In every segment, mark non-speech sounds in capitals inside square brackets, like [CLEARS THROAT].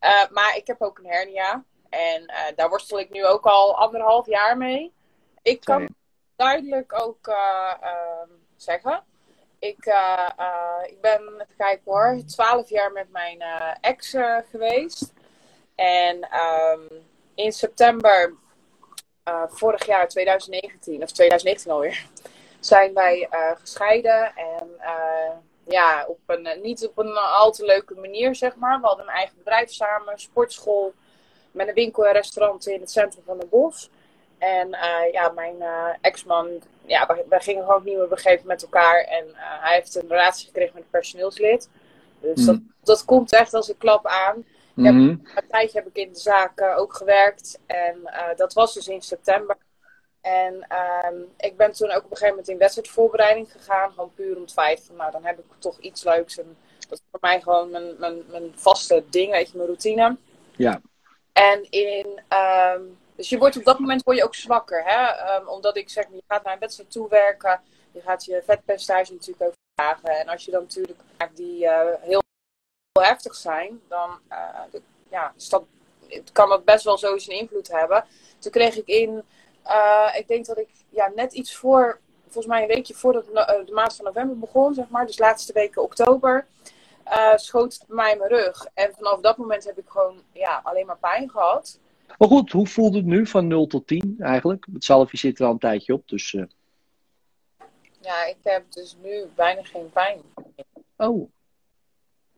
Uh, maar ik heb ook een hernia. En uh, daar worstel ik nu ook al anderhalf jaar mee. Ik kan Sorry. duidelijk ook uh, zeggen. Ik, ik ben, even kijken hoor, twaalf jaar met mijn ex geweest. En um, in september vorig jaar, 2019, of 2019 alweer, [LAUGHS] zijn wij gescheiden. En ja, op een, niet op een al te leuke manier, zeg maar. We hadden een eigen bedrijf samen, sportschool, met een winkel en restaurant in het centrum van de bos. En uh, ja, mijn uh, ex-man, ja, wij, wij, gingen gewoon niet meer begeven met elkaar. En uh, hij heeft een relatie gekregen met een personeelslid. Dus mm. dat, dat komt echt als een klap aan. Mm -hmm. Een tijdje heb ik in de zaak ook gewerkt. En dat was dus in september. En um, ik ben toen ook op een gegeven moment in wedstrijdvoorbereiding gegaan. Gewoon puur om het feit van, nou, dan heb ik toch iets leuks. En dat is voor mij gewoon mijn, mijn, mijn vaste ding, weet je, mijn routine. Ja. En in, um, dus je wordt op dat moment word je ook zwakker, hè. Um, omdat ik zeg, je gaat naar een wedstrijd toewerken. Je gaat je vetpercentage natuurlijk ook vragen. En als je dan natuurlijk die uh, heel, heel heftig zijn, dan uh, de, ja, dat, kan dat best wel zo zijn invloed hebben. Toen kreeg ik in... Uh, ik denk dat ik ja, net iets voor, volgens mij een weekje voordat de, de maand van november begon, zeg maar, dus laatste weken oktober, uh, schoot mij in mijn rug. En vanaf dat moment heb ik gewoon ja, alleen maar pijn gehad. Maar goed, hoe voelt het nu van 0 tot 10 eigenlijk? Het zalfje zit er al een tijdje op, dus... Uh... Ja, ik heb dus nu bijna geen pijn. Oh,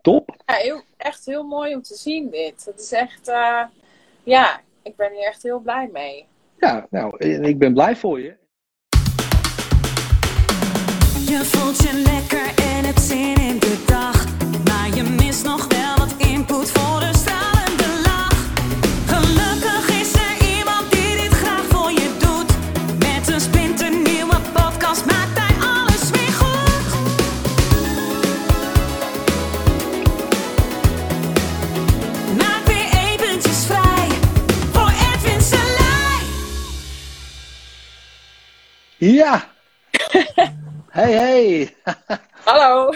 top. Ja, heel, echt heel mooi om te zien dit. Het is echt, ja, ik ben hier echt heel blij mee. Ja, nou, ik ben blij voor je. Je voelt [LAUGHS] Hallo!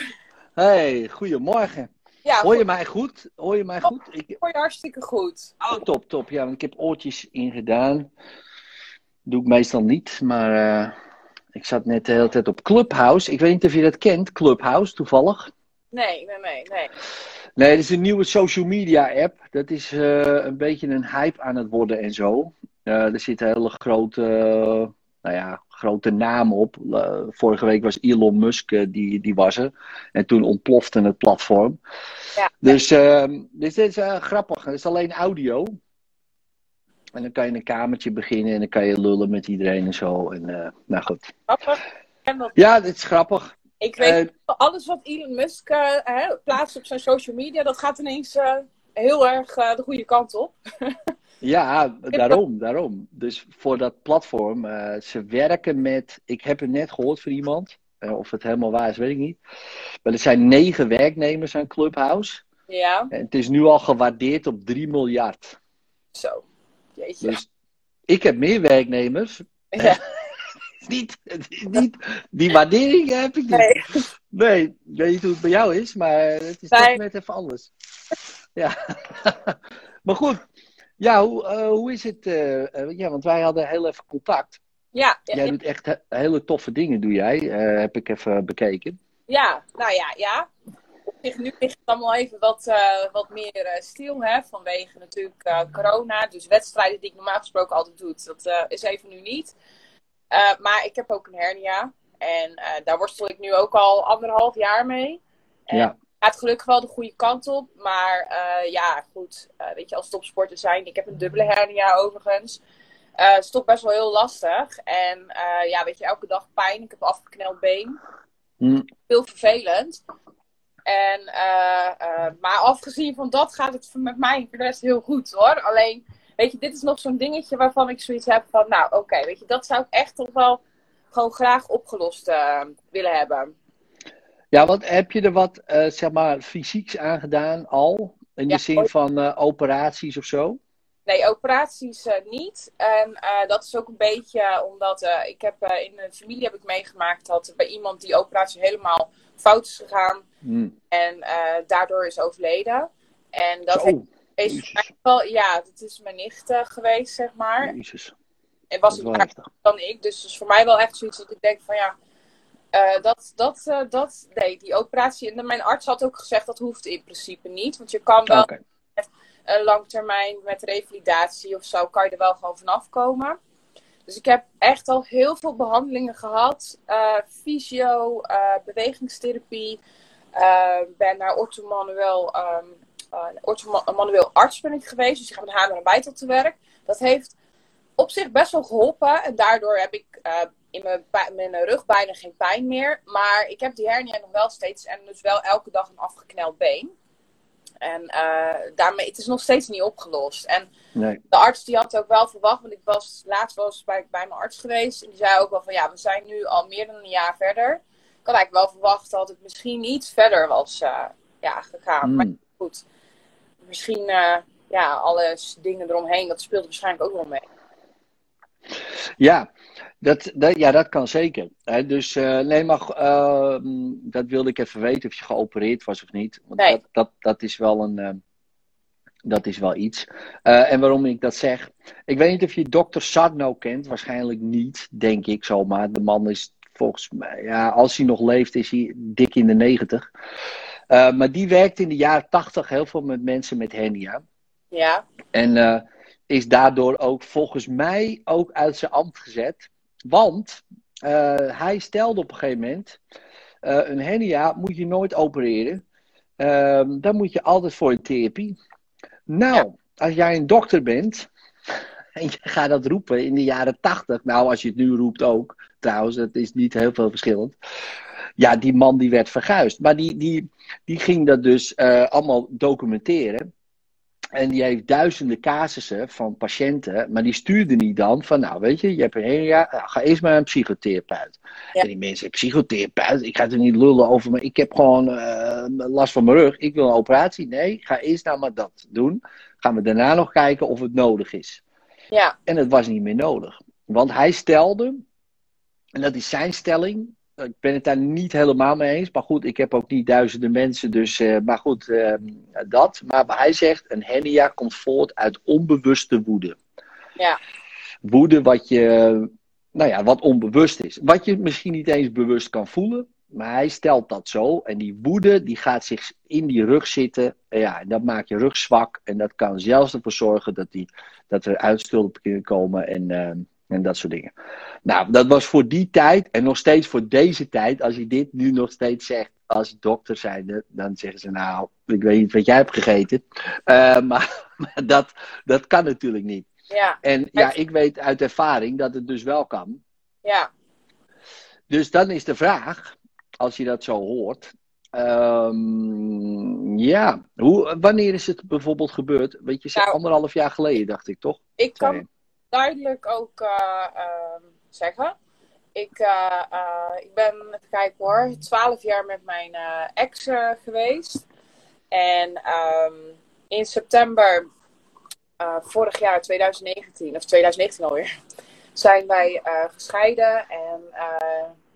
Hey, goedemorgen. Ja, Hoor je mij goed? Hoor je mij goed? Ik... hoor je hartstikke goed. Oh, top, top. Ja, want ik heb oortjes ingedaan. Doe ik meestal niet, maar uh, ik zat net de hele tijd op Clubhouse. Ik weet niet of je dat kent, Clubhouse, toevallig. Nee, nee, nee, nee. Nee, dat is een nieuwe social media app. Dat is uh, een beetje een hype aan het worden en zo. Uh, er zitten hele grote, nou ja, grote namen op. Uh, vorige week was Elon Musk, uh, die, die was er. En toen ontplofte het platform. Ja, dus, uh, dus dit is uh, grappig. Het is alleen audio. En dan kan je in een kamertje beginnen en dan kan je lullen met iedereen en zo. En nou goed. Grappig. Ja, dit is grappig. Ik weet alles wat Elon Musk hè, plaatst op zijn social media, dat gaat ineens heel erg de goede kant op. [LAUGHS] Ja, daarom, daarom. Dus voor dat platform, uh, ze werken met, ik heb het net gehoord van iemand, uh, of het helemaal waar is, weet ik niet. Maar er zijn negen werknemers aan Clubhouse. Ja. En het is nu al gewaardeerd op 3 miljard. Zo, jeetje. Dus ik heb meer werknemers. Ja. [LAUGHS] niet, niet, die waardering heb ik niet. Nee. nee, ik weet niet hoe het bij jou is, maar het is Nee. toch net even anders. Ja, [LAUGHS] maar goed. Ja, hoe, uh, hoe is het? Uh, uh, ja, want wij hadden heel even contact. Ja, ja, Jij doet echt he hele toffe dingen, doe jij. heb ik even bekeken. Ja, nou ja, ja. Op zich, nu ligt het allemaal even wat, wat meer stil, hè, vanwege natuurlijk corona. Dus wedstrijden die ik normaal gesproken altijd doe, dat is even nu niet. maar ik heb ook een hernia. En daar worstel ik nu ook al anderhalf jaar mee. En ja. Gaat gelukkig wel de goede kant op. Maar ja, goed, weet je, als topsporter zijn. Ik heb een dubbele hernia overigens. Uh, het is toch best wel heel lastig. En ja, weet je, elke dag pijn. Ik heb een afgekneld been. Mm. Heel vervelend. En, maar afgezien van dat gaat het met mij voor de rest heel goed hoor. Alleen, weet je, dit is nog zo'n dingetje waarvan ik zoiets heb van, nou oké, okay, weet je, dat zou ik echt toch wel gewoon graag opgelost willen hebben. Ja, want heb je er wat, zeg maar, fysieks aan gedaan al? In Ja, de zin van operaties of zo? Nee, operaties uh, niet. En uh, dat is ook een beetje omdat uh, ik heb in de familie heb ik meegemaakt dat bij iemand die operatie helemaal fout is gegaan Mm. en daardoor is overleden. En dat Zo. heeft eigenlijk wel, ja, het is mijn nicht eh, geweest, zeg maar. Jezus. En was Dat het dan ik. Dus het is voor mij wel echt zoiets dat ik denk van ja, eh, dat, dat, eh, dat, nee, die operatie. En mijn arts had ook gezegd dat hoeft in principe niet. Want je kan wel een lang termijn met revalidatie of zo, kan je er wel gewoon vanaf komen. Dus ik heb echt al heel veel behandelingen gehad. Eh, fysio, eh, bewegingstherapie. Eh, ben naar orthomanueel, ehm eh, arts ben ik geweest. Dus ik ga met hamer en bijtel te werk. Dat heeft op zich best wel geholpen. En daardoor heb ik eh, in mijn, mijn rug bijna geen pijn meer. Maar ik heb die hernia nog wel steeds. En dus wel elke dag een afgekneld been. En eh, daarmee, het is nog steeds niet opgelost. En Nee. de arts die had ook wel verwacht, want ik was laatst was bij, bij mijn arts geweest. En die zei ook wel van ja, we zijn nu al meer dan een jaar verder. Ik had eigenlijk wel verwacht dat het misschien iets verder was eh, ja, gegaan. Maar Hmm. goed, misschien eh, ja, alle dingen eromheen, dat speelt waarschijnlijk ook wel mee. Ja, dat, dat, ja, dat kan zeker. Dus eh, nee, maar eh, dat wilde ik even weten of je geopereerd was of niet. Want Nee. dat, dat, dat is wel een. eh, dat is wel iets. Eh, en waarom ik dat zeg. Ik weet niet of je dokter Sarno kent. Waarschijnlijk niet, denk ik zomaar. De man is volgens mij. Ja, als hij nog leeft, is hij dik in de negentig. Maar die werkt in de jaren tachtig heel veel met mensen met hernia. Ja, En is daardoor ook volgens mij ook uit zijn ambt gezet. Want eh, hij stelde op een gegeven moment: eh, een hernia moet je nooit opereren. Ehm, dan moet je altijd voor een therapie. Nou, als jij een dokter bent [LAUGHS] en je gaat dat roepen in de jaren tachtig. Nou, als je het nu roept ook, trouwens, het is niet heel veel verschillend. Ja, die man die werd verguisd. Maar die, die, die ging dat dus eh, allemaal documenteren. En die heeft duizenden casussen van patiënten, maar die stuurde niet dan van, nou weet je, je hebt een hernia, nou, ga eerst maar een psychotherapeut. Ja. En die mensen, psychotherapeut, ik ga er niet lullen over, maar ik heb gewoon eh, last van mijn rug, ik wil een operatie. Nee, ga eerst nou maar dat doen. Gaan we daarna nog kijken of het nodig is. ja, En het was niet meer nodig. Want hij stelde, en dat is zijn stelling, ik ben het daar niet helemaal mee eens, maar goed, ik heb ook niet duizenden mensen, dus, eh, maar goed, eh, dat. Maar hij zegt, een hernia komt voort uit onbewuste woede. ja, Woede wat je, nou ja, wat onbewust is. Wat je misschien niet eens bewust kan voelen, maar hij stelt dat zo. En die woede, die gaat zich in die rug zitten. En ja, en dat maakt je rug zwak. En dat kan zelfs ervoor zorgen dat, die, dat er uitstulpen kunnen komen en, eh, en dat soort dingen. Nou, dat was voor die tijd en nog steeds voor deze tijd. Als je dit nu nog steeds zegt als dokter zijnde, dan zeggen ze nou, ik weet niet wat jij hebt gegeten. Eh, [LAUGHS] maar maar dat, dat kan natuurlijk niet. ja, En ja, ik weet uit ervaring dat het dus wel kan. ja. Dus dan is de vraag, als je dat zo hoort. ehm, ja, Hoe, wanneer is het bijvoorbeeld gebeurd? Weet je, Nou, anderhalf jaar geleden dacht ik toch? Ik kan. Duidelijk ook eh, ehm, zeggen. Ik, eh, eh, ik ben, kijken hoor, 12 jaar met mijn ex geweest. En ehm, in september vorig jaar, 2019, of 2019 alweer, [LAUGHS] zijn wij gescheiden. En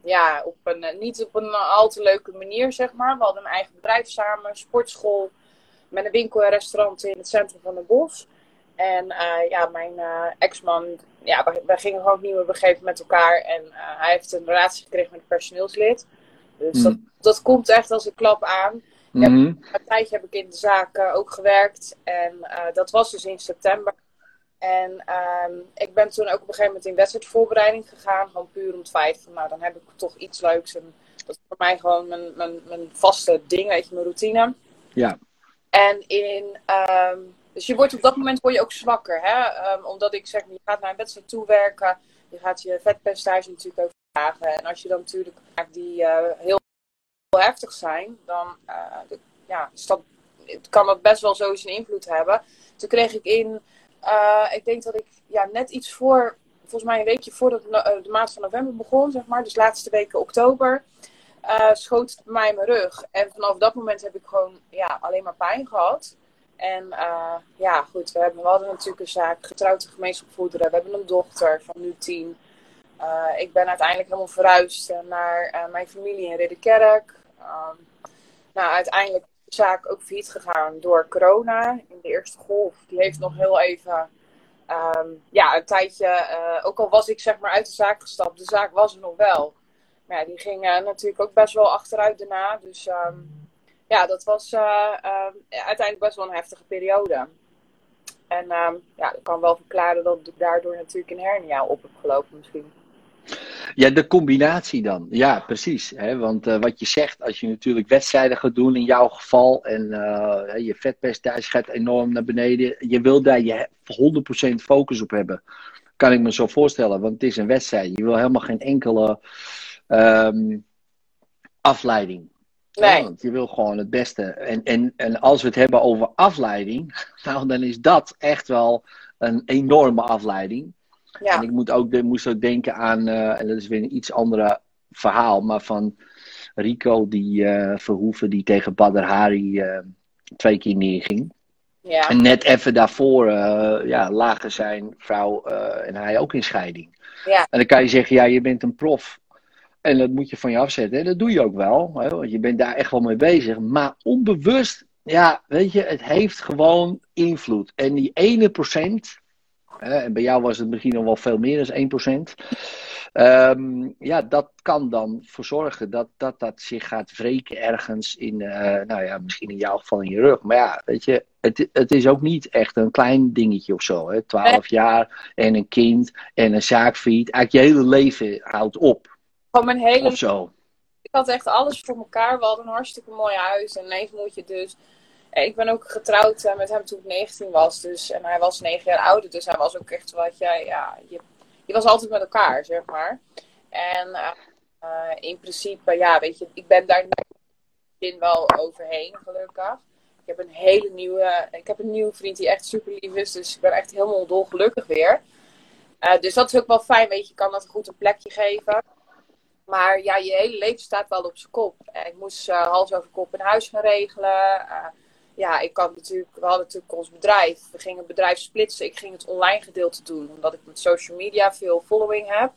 ja, op een, niet op een al te leuke manier, zeg maar. We hadden een eigen bedrijf samen, sportschool, met een winkel en restaurant in het centrum van Den Bosch. En eh, ja, mijn eh, ex-man, ja, wij, wij gingen gewoon niet meer begeven met elkaar. En eh, hij heeft een relatie gekregen met een personeelslid. Dus Hmm. dat, dat komt echt als een klap aan. Ja. Mhm. Een tijdje heb ik in de zaak ook gewerkt. En dat was dus in september. En ehm, ik ben toen ook op een gegeven moment in wedstrijdvoorbereiding gegaan. Gewoon puur om het feit van, nou, dan heb ik toch iets leuks. En dat is voor mij gewoon mijn, mijn, mijn vaste ding, weet je, mijn routine. Ja. En in, ehm, dus je wordt op dat moment word je ook zwakker, hè? Ehm, omdat ik zeg, je gaat naar een wedstrijd toewerken, je gaat je vetpercentage natuurlijk ook vragen. En als je dan natuurlijk die eh, heel, heel heftig zijn, dan eh, de- ja, kan dat best wel zo zijn invloed hebben. Toen kreeg ik in, eh, ik denk dat ik ja, net iets voor, volgens mij een weekje voordat de maand van november begon, zeg maar, dus laatste weken oktober, schoot mij mijn rug. En vanaf dat moment heb ik gewoon ja, alleen maar pijn gehad. En eh, ja, goed, we, hebben, we hadden natuurlijk een zaak, getrouwd en gemeenschapsvoederen. We hebben een dochter van nu tien. Eh, ik ben uiteindelijk helemaal verhuisd eh, naar mijn familie in Ridderkerk. Ehm, nou, uiteindelijk de zaak ook failliet gegaan door corona in de eerste golf. Die heeft nog heel even, ehm, ja, een tijdje, ook al was ik zeg maar uit de zaak gestapt, de zaak was er nog wel. Maar ja, die ging natuurlijk ook best wel achteruit daarna. Dus ehm, ja, dat was eh, ehm, uiteindelijk best wel een heftige periode. En ehm, ja, dat kan wel verklaren dat ik daardoor natuurlijk een hernia op heb gelopen misschien. Ja, de combinatie dan. Ja, precies. Hè? Want eh, wat je zegt, als je natuurlijk wedstrijden gaat doen in jouw geval en eh, je vetpercentage gaat enorm naar beneden, je wil daar je 100% focus op hebben. Kan ik me zo voorstellen, want het is een wedstrijd. Je wil helemaal geen enkele ehm, afleiding. Nee. Want je wil gewoon het beste. En, en, en als we het hebben over afleiding, [LAUGHS] nou, dan is dat echt wel een enorme afleiding. En Ja, ik moet ook, moest ook denken aan, eh, en dat is weer een iets andere verhaal, maar van Rico die eh, Verhoeven die tegen Badr Hari eh, twee keer neerging. ja, En net even daarvoor ja, lagen zijn vrouw en hij ook in scheiding. Ja. En dan kan je zeggen, ja, je bent een prof. En dat moet je van je afzetten. En dat doe je ook wel. Hè, want je bent daar echt wel mee bezig. Maar onbewust, ja, weet je, het heeft gewoon invloed. En die ene procent, en bij jou was het misschien nog wel veel meer dan 1 procent. ehm, ja, dat kan dan voor zorgen dat, dat dat zich gaat wreken ergens in, eh, nou ja, misschien in jouw geval in je rug. Maar ja, weet je, het, het is ook niet echt een klein dingetje of zo. Hè? 12 jaar en een kind en een zaakfiet. Eigenlijk je hele leven houdt op gewoon mijn hele of zo. ik had echt alles voor elkaar. We hadden een hartstikke mooi huis en neefmoedje dus. En ik ben ook getrouwd eh, met hem toen ik 19 was. Dus, en hij was 9 jaar ouder. Dus hij was ook echt wat jij, ja, je, je was altijd met elkaar, zeg maar. En eh, in principe, ja, weet je, ik ben daar in wel overheen, gelukkig. Ik heb een hele nieuwe, ik heb een nieuwe vriend die echt super lief is. Dus ik ben echt helemaal dolgelukkig weer. Eh, dus dat is ook wel fijn, weet je, je kan dat goed een plekje geven. Maar ja, je hele leven staat wel op zijn kop. En ik moest eh, hals over kop een huis gaan regelen. Eh, ja, ik kan natuurlijk, we hadden natuurlijk ons bedrijf. We gingen het bedrijf splitsen. Ik ging het online gedeelte doen, omdat ik met social media veel following heb.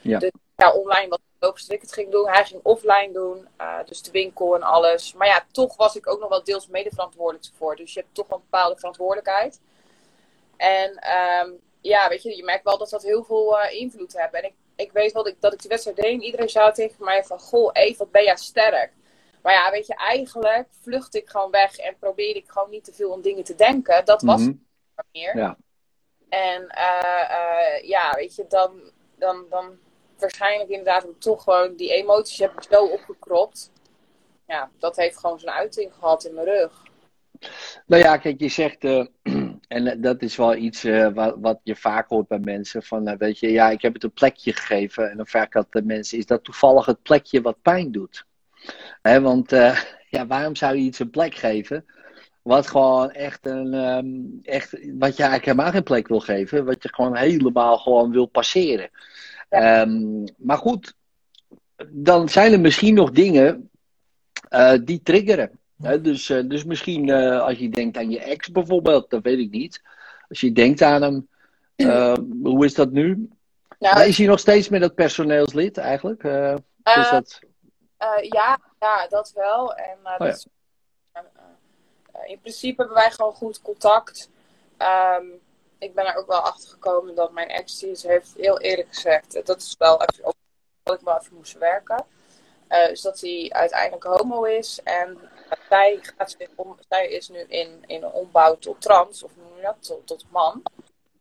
Ja. Dus ja, online was het logisch dat ik het ging doen. Hij ging offline doen, eh, dus de winkel en alles. Maar ja, toch was ik ook nog wel deels medeverantwoordelijk voor. Dus je hebt toch een bepaalde verantwoordelijkheid. En ehm, ja, weet je, je merkt wel dat dat heel veel invloed heeft. En ik, ik weet wel dat ik, dat ik die wedstrijd deed en iedereen zei tegen mij van... Goh, Eve, wat ben jij sterk. Maar ja, weet je, eigenlijk vlucht ik gewoon weg en probeerde ik gewoon niet te veel aan dingen te denken. Dat was Mhm. het niet meer. Ja. En eh, eh, ja, weet je, dan, dan, dan waarschijnlijk inderdaad ook toch gewoon die emoties heb ik zo opgekropt. Ja, dat heeft gewoon zijn uiting gehad in mijn rug. Nou ja, kijk, je zegt, eh, en eh, dat is wel iets eh, wat, wat je vaak hoort bij mensen, van eh, weet je, ja, ik heb het een plekje gegeven. En dan vaak dat de mensen, is dat toevallig het plekje wat pijn doet? Hè, want [LAUGHS] ja, waarom zou je iets een plek geven, wat gewoon echt een, ehm, echt, wat je eigenlijk helemaal geen plek wil geven, wat je gewoon helemaal gewoon wil passeren. Ehm, maar goed, dan zijn er misschien nog dingen die triggeren. Dus, eh, dus misschien eh, als je denkt aan je ex bijvoorbeeld, dat weet ik niet. Als je denkt aan hem, eh, hoe is dat nu? Nou, is hij nog steeds met dat personeelslid eigenlijk? Is dat... ja, ja, dat wel. En Oh, dat ja. is- in principe hebben wij gewoon goed contact. Ehm, ik ben er ook wel achter gekomen dat mijn ex die heeft heel eerlijk gezegd, dat is wel even dat ik wel even moest werken. eh, is dat hij uiteindelijk homo is en zij, gaat zich om, zij is nu in, in een ombouw tot trans, of noem je dat, tot, tot man.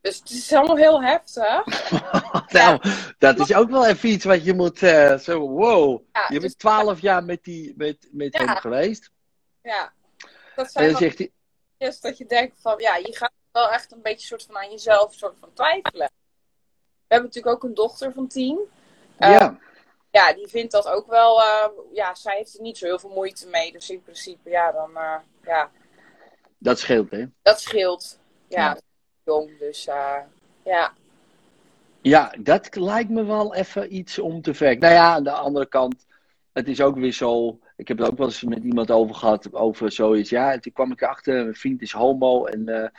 Dus het is allemaal heel heftig. [LAUGHS] nou, dat is ook wel even iets wat je moet eh, zo, wow. Ja, Je dus- bent twaalf jaar met, die, met, met Ja. hem geweest. Ja, dat En zijn dan zegt hij, dat je denkt van, ja, je gaat wel echt een beetje soort van aan jezelf soort van twijfelen. We hebben natuurlijk ook een dochter van tien. Eh, ja, Ja, die vindt dat ook wel, eh, ja, zij heeft er niet zo heel veel moeite mee. Dus in principe, ja, dan, eh, ja, dat scheelt hè. dat scheelt. Ja, Ja. jong, dus eh, ja. Ja, dat lijkt me wel even iets om te ver. Nou ja, aan de andere kant, het is ook weer zo. Ik heb het ook wel eens met iemand over gehad, over zoiets. Ja, toen kwam ik erachter, mijn vriend is homo. En,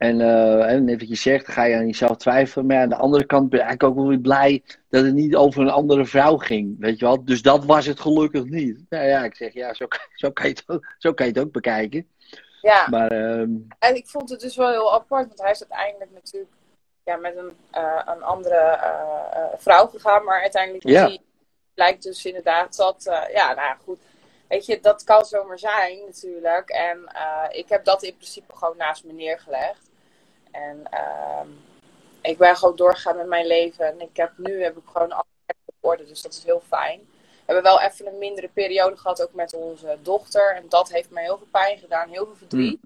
En, uh, en wat je zegt, ga je aan jezelf twijfelen. Maar aan de andere kant ben ik eigenlijk ook wel weer blij dat het niet over een andere vrouw ging. Weet je wel? Dus dat was het gelukkig niet. Nou ja, ik zeg, ja, zo, zo, kan, je het ook, zo kan je het ook bekijken. Ja, Maar ehm, en ik vond het dus wel heel apart, want hij is uiteindelijk natuurlijk ja, met een, eh, een andere eh, vrouw gegaan. Maar uiteindelijk Ja. blijkt dus inderdaad dat, ja, nou ja, goed. Weet je, dat kan zomaar zijn natuurlijk. En ik heb dat in principe gewoon naast me neergelegd. En ehm, ik ben gewoon doorgegaan met mijn leven. En ik heb nu heb ik gewoon alles op orde, dus dat is heel fijn. We hebben wel even een mindere periode gehad, ook met onze dochter. En dat heeft mij heel veel pijn gedaan, heel veel verdriet.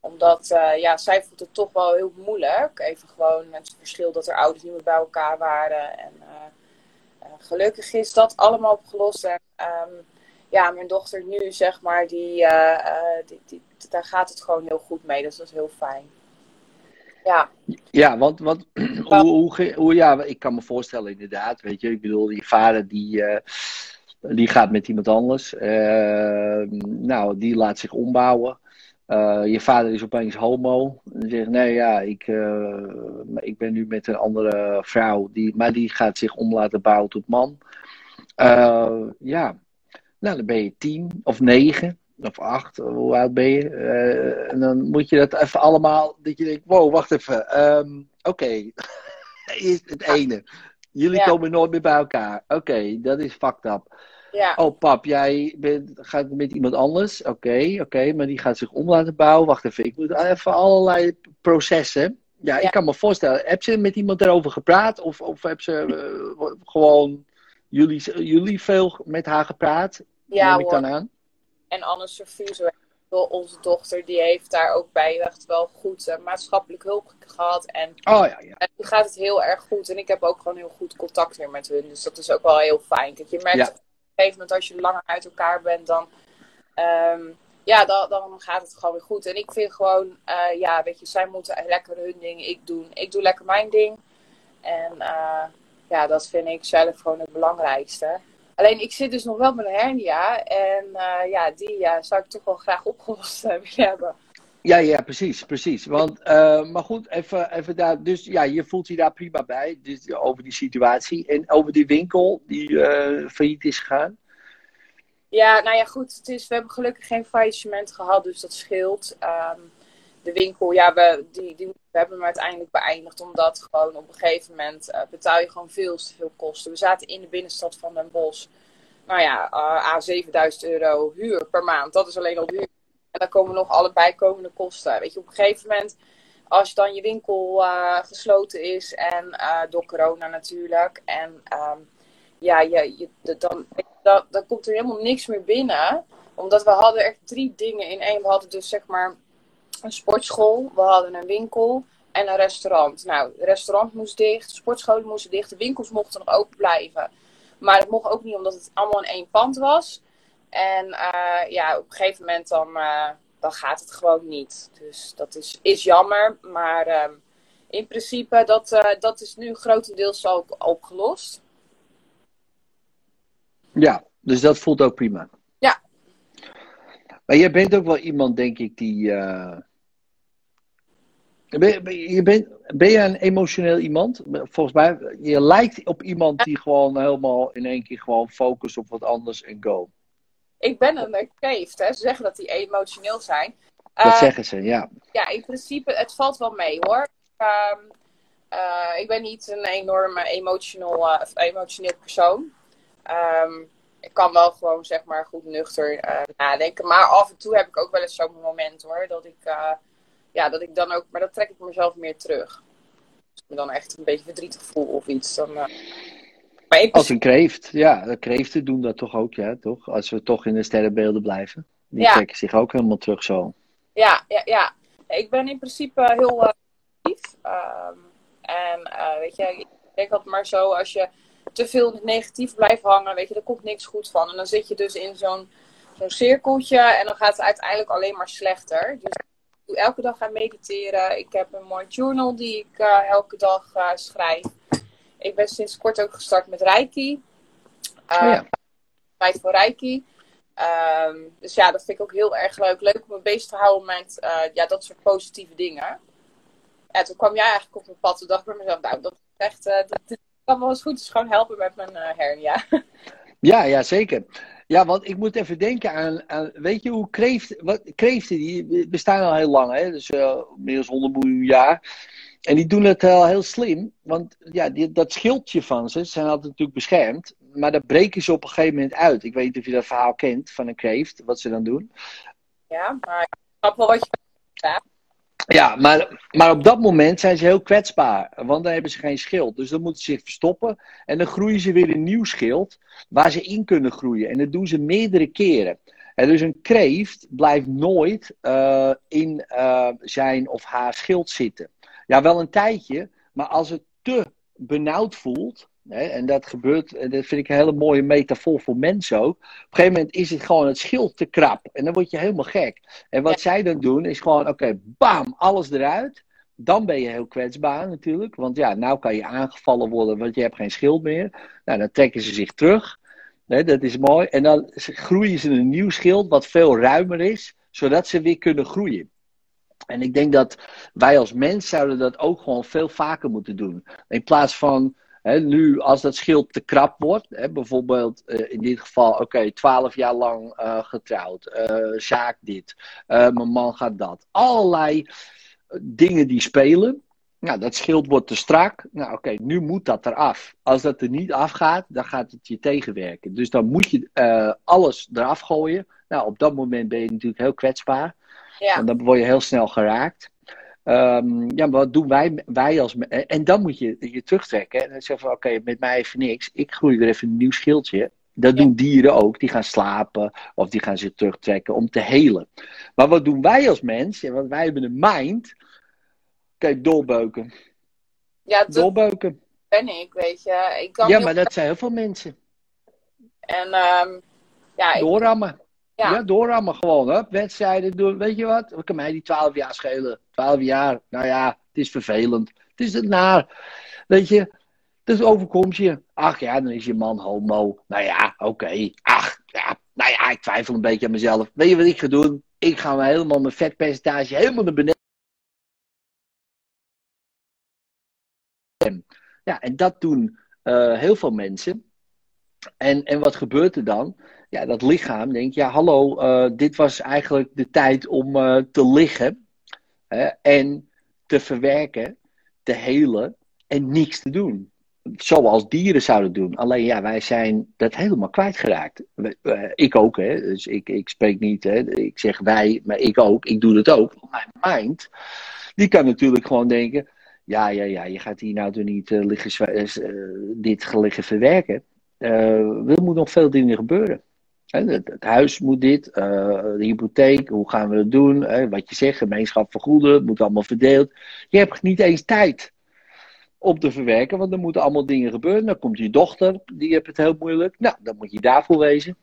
Omdat, eh, ja, zij voelt het toch wel heel moeilijk. Even gewoon met het verschil dat haar ouders niet meer bij elkaar waren. En eh, eh, gelukkig is dat allemaal opgelost. En ehm, ja, mijn dochter nu, zeg maar, die, die, die, daar gaat het gewoon heel goed mee. Dus dat is heel fijn. Ja, Ja, want, want [CLEARS THROAT] hoe, hoe, ja, ik kan me voorstellen inderdaad, weet je, ik bedoel, die vader die, eh, die gaat met iemand anders, Eh, nou, die laat zich ombouwen. Eh, je vader is opeens homo. En zegt, nee ja, ik, eh, ik ben nu met een andere vrouw, die, maar die gaat zich om laten bouwen tot man. Ja, nou dan ben je tien of negen of acht, hoe oud ben je? Eh, en dan moet je dat even allemaal, dat je denkt, wow, wacht even. ehm, Oké, [LAUGHS] is het ene. Jullie Ja. komen nooit meer bij elkaar. Oké, dat is fucked up. ja, Oh pap, jij bent, gaat met iemand anders. Oké, oké, maar die gaat zich om laten bouwen. Wacht even, ik moet even allerlei processen. Ja, Ja. ik kan me voorstellen. Heb ze met iemand erover gepraat? Of, of heb ze eh, gewoon jullie, jullie veel met haar gepraat? ja Neem ik hoor. dan aan? En Anne Sofie, zo heet wel onze dochter, die heeft daar ook bij echt wel goed eh, maatschappelijk hulp gehad. En Oh ja, ja. En nu gaat het heel erg goed. En ik heb ook gewoon heel goed contact weer met hun. Dus dat is ook wel heel fijn. Kijk, je merkt Ja. op een gegeven moment als je langer uit elkaar bent, dan, ehm, ja, dan, dan gaat het gewoon weer goed. En ik vind gewoon, eh, ja, weet je, zij moeten lekker hun ding, ik doen. Ik doe lekker mijn ding. En eh, ja, dat vind ik zelf gewoon het belangrijkste. Alleen ik zit dus nog wel met een hernia. En eh, ja, die zou ik toch wel graag opgelost eh, [LAUGHS] willen hebben. Ja, ja, precies, precies. Want, eh, maar goed, even, even daar. Dus ja, je voelt je daar prima bij. Dus over die situatie. En over die winkel die failliet is gegaan. Ja, nou ja, goed. Het is, we hebben gelukkig geen faillissement gehad, dus dat scheelt. Ehm, de winkel, ja, we, die, die, we hebben hem uiteindelijk beëindigd, omdat gewoon op een gegeven moment eh, betaal je gewoon veel te veel kosten. We zaten in de binnenstad van Den Bosch. Nou ja, eh aan 7000 euro huur per maand. Dat is alleen al huur. En dan komen nog alle bijkomende kosten. Weet je, op een gegeven moment, als dan je winkel eh, gesloten is en door corona natuurlijk. En ehm, ja, je, je, dan, dan, dan komt er helemaal niks meer binnen. Omdat we hadden echt drie dingen in één. We hadden dus zeg maar een sportschool, we hadden een winkel en een restaurant. Nou, het restaurant moest dicht, de sportscholen moesten dicht, de winkels mochten nog open blijven. Maar dat mocht ook niet omdat het allemaal in één pand was. En eh, ja, op een gegeven moment dan, eh, dan gaat het gewoon niet. Dus dat is, is jammer. Maar ehm, in principe, dat, eh, dat is nu grotendeels ook opgelost. Ja, dus dat voelt ook prima. Ja. Maar jij bent ook wel iemand, denk ik, die. Ben, ben- je bent, ben je een emotioneel iemand? Volgens mij, je lijkt op iemand die gewoon helemaal in één keer gewoon focust op wat anders en go. Ik ben een kreeft, hè. Ze zeggen dat die emotioneel zijn. Dat Eh, zeggen ze, ja. ja, in principe, het valt wel mee hoor. Ehm, eh, ik ben niet een enorme emotional, eh, emotioneel persoon. Ehm, ik kan wel gewoon, zeg maar, goed nuchter nadenken. Maar af en toe heb ik ook wel eens zo'n moment hoor. Dat ik, ja, dat ik dan ook, maar dat trek ik mezelf meer terug. Als ik me dan echt een beetje verdrietig voel of iets. Dan, eh, maar in Als een kreeft, ja. De kreeften doen dat toch ook, ja, toch? Als we toch in de sterrenbeelden blijven. Die Ja. trekken zich ook helemaal terug zo. Ja, ja, ja. Ik ben in principe heel uh, lief. Ehm, en eh, weet je, ik denk altijd maar zo, als je te veel negatief blijft hangen, weet je, daar komt niks goed van. En dan zit je dus in zo'n zo'n cirkeltje en dan gaat het uiteindelijk alleen maar slechter. Dus ik doe elke dag gaan mediteren. Ik heb een mooi journal die ik eh, elke dag eh, schrijf. Ik ben sinds kort ook gestart met Reiki. Oh ja. tijd voor Reiki. Ehm, dus ja, dat vind ik ook heel erg leuk. Leuk om me bezig te houden met ja, dat soort positieve dingen. ja, toen kwam jij eigenlijk op mijn pad. Toen dacht ik bij mezelf, nou, dat is echt, uh, dat, kan wel eens goed. Dus gewoon helpen met mijn uh, hernia. [LAUGHS] Ja, ja, zeker. Ja, want ik moet even denken aan, aan weet je hoe kreeft, wat, kreeften, die bestaan al heel lang, hè? dus uh, meer dan 100 miljoen jaar. En die doen het al heel slim, want ja, die, dat schildje van ze, zijn altijd natuurlijk beschermd, maar dat breken ze op een gegeven moment uit. Ik weet niet of je dat verhaal kent van een kreeft, wat ze dan doen. Ja, maar ik snap wel wat je. Ja, maar, maar op dat moment zijn ze heel kwetsbaar. Want dan hebben ze geen schild. Dus dan moeten ze zich verstoppen. En dan groeien ze weer een nieuw schild. Waar ze in kunnen groeien. En dat doen ze meerdere keren. En dus een kreeft blijft nooit uh, in uh, zijn of haar schild zitten. Ja, wel een tijdje. Maar als het te benauwd voelt. Hè, en dat gebeurt, en dat vind ik een hele mooie metafoor voor mensen ook. Op een gegeven moment is het gewoon het schild te krap. En dan word je helemaal gek. En wat ja. zij dan doen is gewoon, oké, okay, bam, alles eruit. Dan ben je heel kwetsbaar natuurlijk. Want ja, nou kan je aangevallen worden, want je hebt geen schild meer. Nou, dan trekken ze zich terug. Nee, dat is mooi. En dan groeien ze een nieuw schild wat veel ruimer is, zodat ze weer kunnen groeien. En ik denk dat wij als mens zouden dat ook gewoon veel vaker moeten doen. In plaats van He, nu, als dat schild te krap wordt, he, bijvoorbeeld uh, in dit geval, oké, okay, 12 jaar lang uh, getrouwd, uh, zaak dit, mijn man gaat dat. Allerlei dingen die spelen. Nou, dat schild wordt te strak. Nou, oké, okay, nu moet dat eraf. Als dat er niet afgaat, dan gaat het je tegenwerken. Dus dan moet je alles eraf gooien. Nou, op dat moment ben je natuurlijk heel kwetsbaar. Ja. Want dan word je heel snel geraakt. Um, ja, maar wat doen wij, wij als. En dan moet je je terugtrekken. En dan zeggen van: oké, okay, met mij even niks. Ik groei er even een nieuw schildje. Dat doen dieren ook. Die gaan slapen of die gaan zich terugtrekken om te helen. Maar wat doen wij als mens? Ja, want wij hebben een mind. Kijk, doorbeuken. Ja, dat doorbeuken. ben ik, weet je. Ik kan ja, maar dat zijn heel veel mensen. En um, ja, ik... doorrammen. Ja, ja doorrammen gewoon. Hè? Wedstrijden doen. Weet je wat? Wat kan mij die 12 jaar schelen? 12 jaar. Nou ja, het is vervelend. Het is het naar. Weet je, dus overkomt je. Ach ja, dan is je man homo. Nou ja, oké. Ach ja, nou ja, ik twijfel een beetje aan mezelf. Weet je wat ik ga doen? Ik ga helemaal mijn vetpercentage helemaal naar beneden. Ja, en dat doen uh, heel veel mensen. En, en wat gebeurt er dan? Ja, dat lichaam denkt, ja hallo, uh, dit was eigenlijk de tijd om uh, te liggen en te verwerken, te helen en niks te doen. Zoals dieren zouden doen. Alleen ja, wij zijn dat helemaal kwijtgeraakt. ik ook, hè. Dus ik, ik spreek niet, hè. ik zeg wij, maar ik ook. Ik doe het ook. Mijn mind, die kan natuurlijk gewoon denken, ja, ja, ja, je gaat hier nou toch niet liggen, dit liggen verwerken. Uh, er moeten nog veel dingen gebeuren. Het, het huis moet dit, uh, de hypotheek, hoe gaan we het doen? Wat je zegt, gemeenschap vergoeden, het moet allemaal verdeeld. Je hebt niet eens tijd om te verwerken, want er moeten allemaal dingen gebeuren. Dan komt je dochter, die heeft het heel moeilijk. Nou, dan moet je daarvoor wezen.